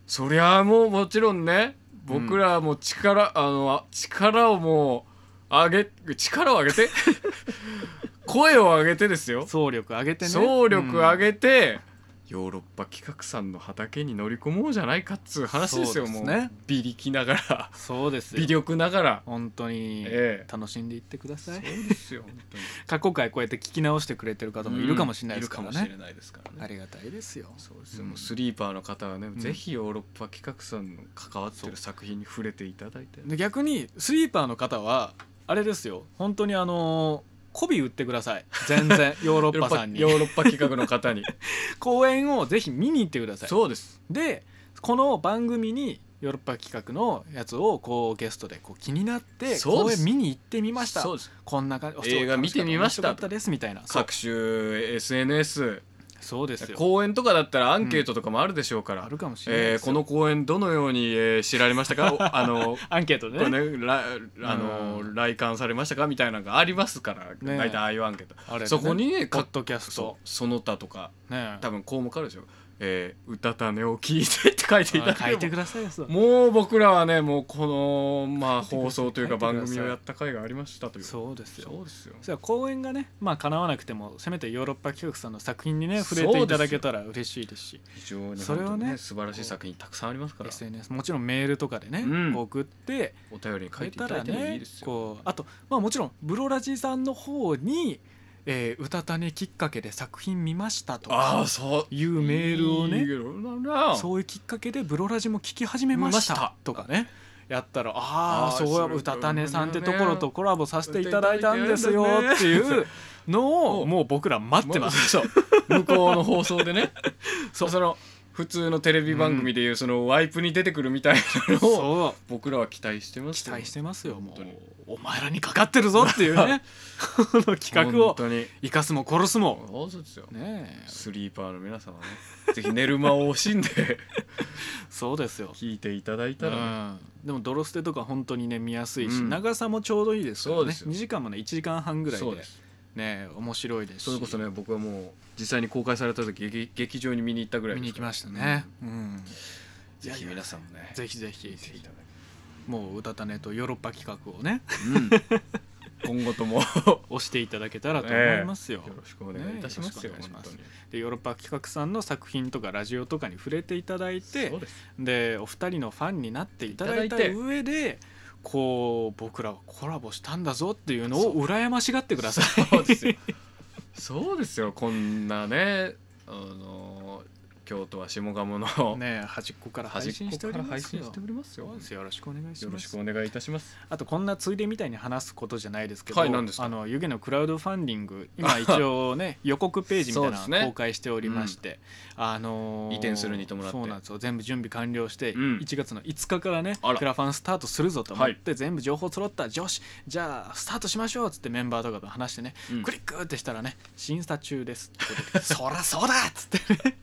そりゃもうもちろんね僕らも力、あの力をもう上げ力を上げて？声を上げてですよ。総力上げてね。総力上げて、ヨーロッパ企画さんの畑に乗り込もうじゃないかっつう話ですよそうですね。もう微力ながら。そうですよ。微力ながら。本当にええ。楽しんでいってください、そうですよ本当に。過去回こうやって聞き直してくれてる方もいるかもしれないですからね、いるかもしれないですからね。ありがたいですよ。そうですよ、もうスリーパーの方はね、ぜひヨーロッパ企画さんの関わってる作品に触れていただいて。で逆にスリーパーの方はあれですよ。本当にあのー媚び売ってください。全然。ヨーロッパさんに。ヨーロッパ企画の方に。公演をぜひ見に行ってください。そうです。でこの番組にヨーロッパ企画のやつをこうゲストでこう気になって公演見に行ってみました。そうです。こんな感じ映画見てみました。面白かったですみたいな。各種 SNS そうですよ。公演とかだったらアンケートとかもあるでしょうから、あるかもしれないえーこの公演どのように、えー知られましたか？お あのアンケートでねねらあの来館されましたか？みたいなのがありますから、ね大体ああいうアンケート、ねそこにねポッドキャスト。その他とかね多分項目あるでしょ「えー、歌種を聞いて」って書いていただければ。書いてくださいよそうもう僕らはねもうこのまあ放送というか番組をやった回がありましたという。そうですよ。そうですよ。公演がねまあ叶わなくてもせめてヨーロッパ企画さんの作品にね触れていただけたら嬉しいですし。非常にそれをね素晴らしい作品たくさんありますから。SNS もちろんメールとかでね、うん。送ってお便りに書いていただいてもいいねですよ、こうあとまあもちろんブロラジさんの方に、えー、歌種きっかけで作品見ましたとあかあそう。いうメールをねそういうきっかけでブロラジも聞き始めましたとかねやったらああそうそれ歌種さんってところとコラボさせていただいたんですよっていうのを もう僕ら待ってます。向こうの放送でね。そう。その普通のテレビ番組でいうそのワイプに出てくるみたいなのを僕らは期待してます期待してますよもうお前らにかかってるぞっていうね。この企画を生かすも殺すも。そうですよ。ねえ。スリーパーの皆様ね。ぜひ寝る間を惜しんで。そうですよ。聞いていただいたらね、うん。でもドロステとか本当にね見やすいし、うん。長さもちょうどいいですからね。そうですよ。2時間もね1時間半ぐらいで。ね面白いですし。それこそね僕はもう実際に公開された時劇劇場に見に行ったぐらい見に行きましたね、うん。ぜひ皆さんもねぜひぜひ。見ていただもう歌種とヨーロッパ企画をね。うん、今後とも。よ 押していただけたらと思いますよ、ろしくお願いいたします。よ、ねでヨーロッパ企画さんの作品とかラジオとかに触れていただいてでお二人のファンになっていただいた上でこう僕らはコラボしたんだぞっていうのを羨ましがってください。そうですよ。そうですよ。こんなねあの京都は下鴨の、ね端っこから配信しておりますよ。よ。ろしくお願いしよろますしくお願いいたします。あとこんなついでみたいに話すことじゃないですけど、はいあの湯気のクラウドファンディング今一応ね 予告ページみたいな公開しておりまして、あのー移転するに伴って。そうなんですよ。全部準備完了して、うん。1月の5日からねクラファンスタートするぞと思って、全部情報揃った。よしじゃあスタートしましょうっつってメンバーとかと話してね、うん。クリックってしたらね審査中ですそらそうだっつってね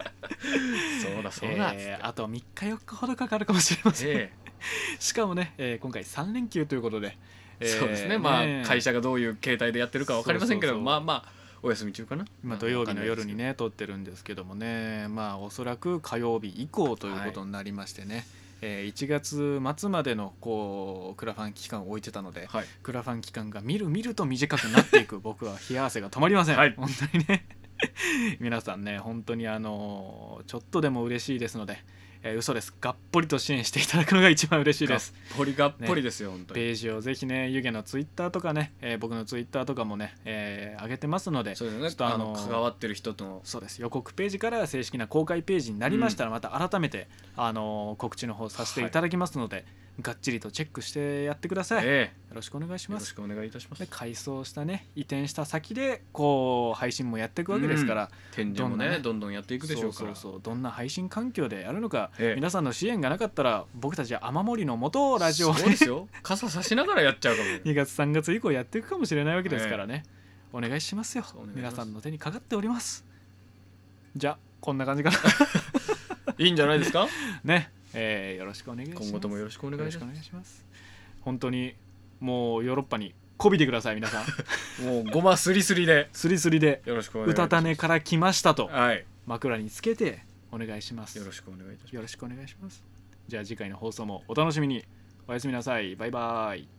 そうだそうだ、えーあと3日4日ほどかかるかもしれません、え しかもね、えー今回3連休ということで、えそうですね。まあ会社社がどういう形態でやってるか分かりませんけどまあまあお休み中かな。今土曜日の夜にね撮ってるんですけどもね。まあおそらく火曜日以降ということになりましてね、えー1月末までのこうクラファン期間を置いてたので、はい。クラファン期間がみるみると短くなっていく僕は冷や汗が止まりません、はい。本当にね 皆さんね本当にあのちょっとでも嬉しいですので、えー嘘です。がっぽりと支援していただくのが一番嬉しいです。がっぽりがっぽりですよ、本当に。ページをぜひね湯気のツイッターとかね、えー僕のツイッターとかもね、えー上げてますのでそうですね。ちょっとあのあの関わってる人との。そうです。予告ページから正式な公開ページになりましたらまた改めて、あの告知の方させていただきますので、がっちりとチェックしてやってください、よえ。ろしくお願いします。えよろしくお願いいたします。で改装したね移転した先でこう配信もやっていくわけですから、展示もどんなねねどんどんやっていくでしょうから。そうそうそうどんな配信環境でやるのか、ええ。皆さんの支援がなかったら僕たちは雨漏りのもとラジオをねそうですよ。傘差しながらやっちゃうかも。2月3月以降やっていくかもしれないわけですからね、お願いしますよ。お願いします。皆さんの手にかかっております。じゃあこんな感じかな。いいんじゃないですか？ね、えーよろしくお願いします。今後ともよろしくお願いします。本当にもうヨーロッパにこびてください皆さん。もうごますりすりで。スリスリでよろしくお願いします。うたた寝から来ましたと。はい。枕につけてお願いします。よろしくお願いいたします。よろしくお願いします。じゃあ次回の放送もお楽しみに。おやすみなさい。バイバイ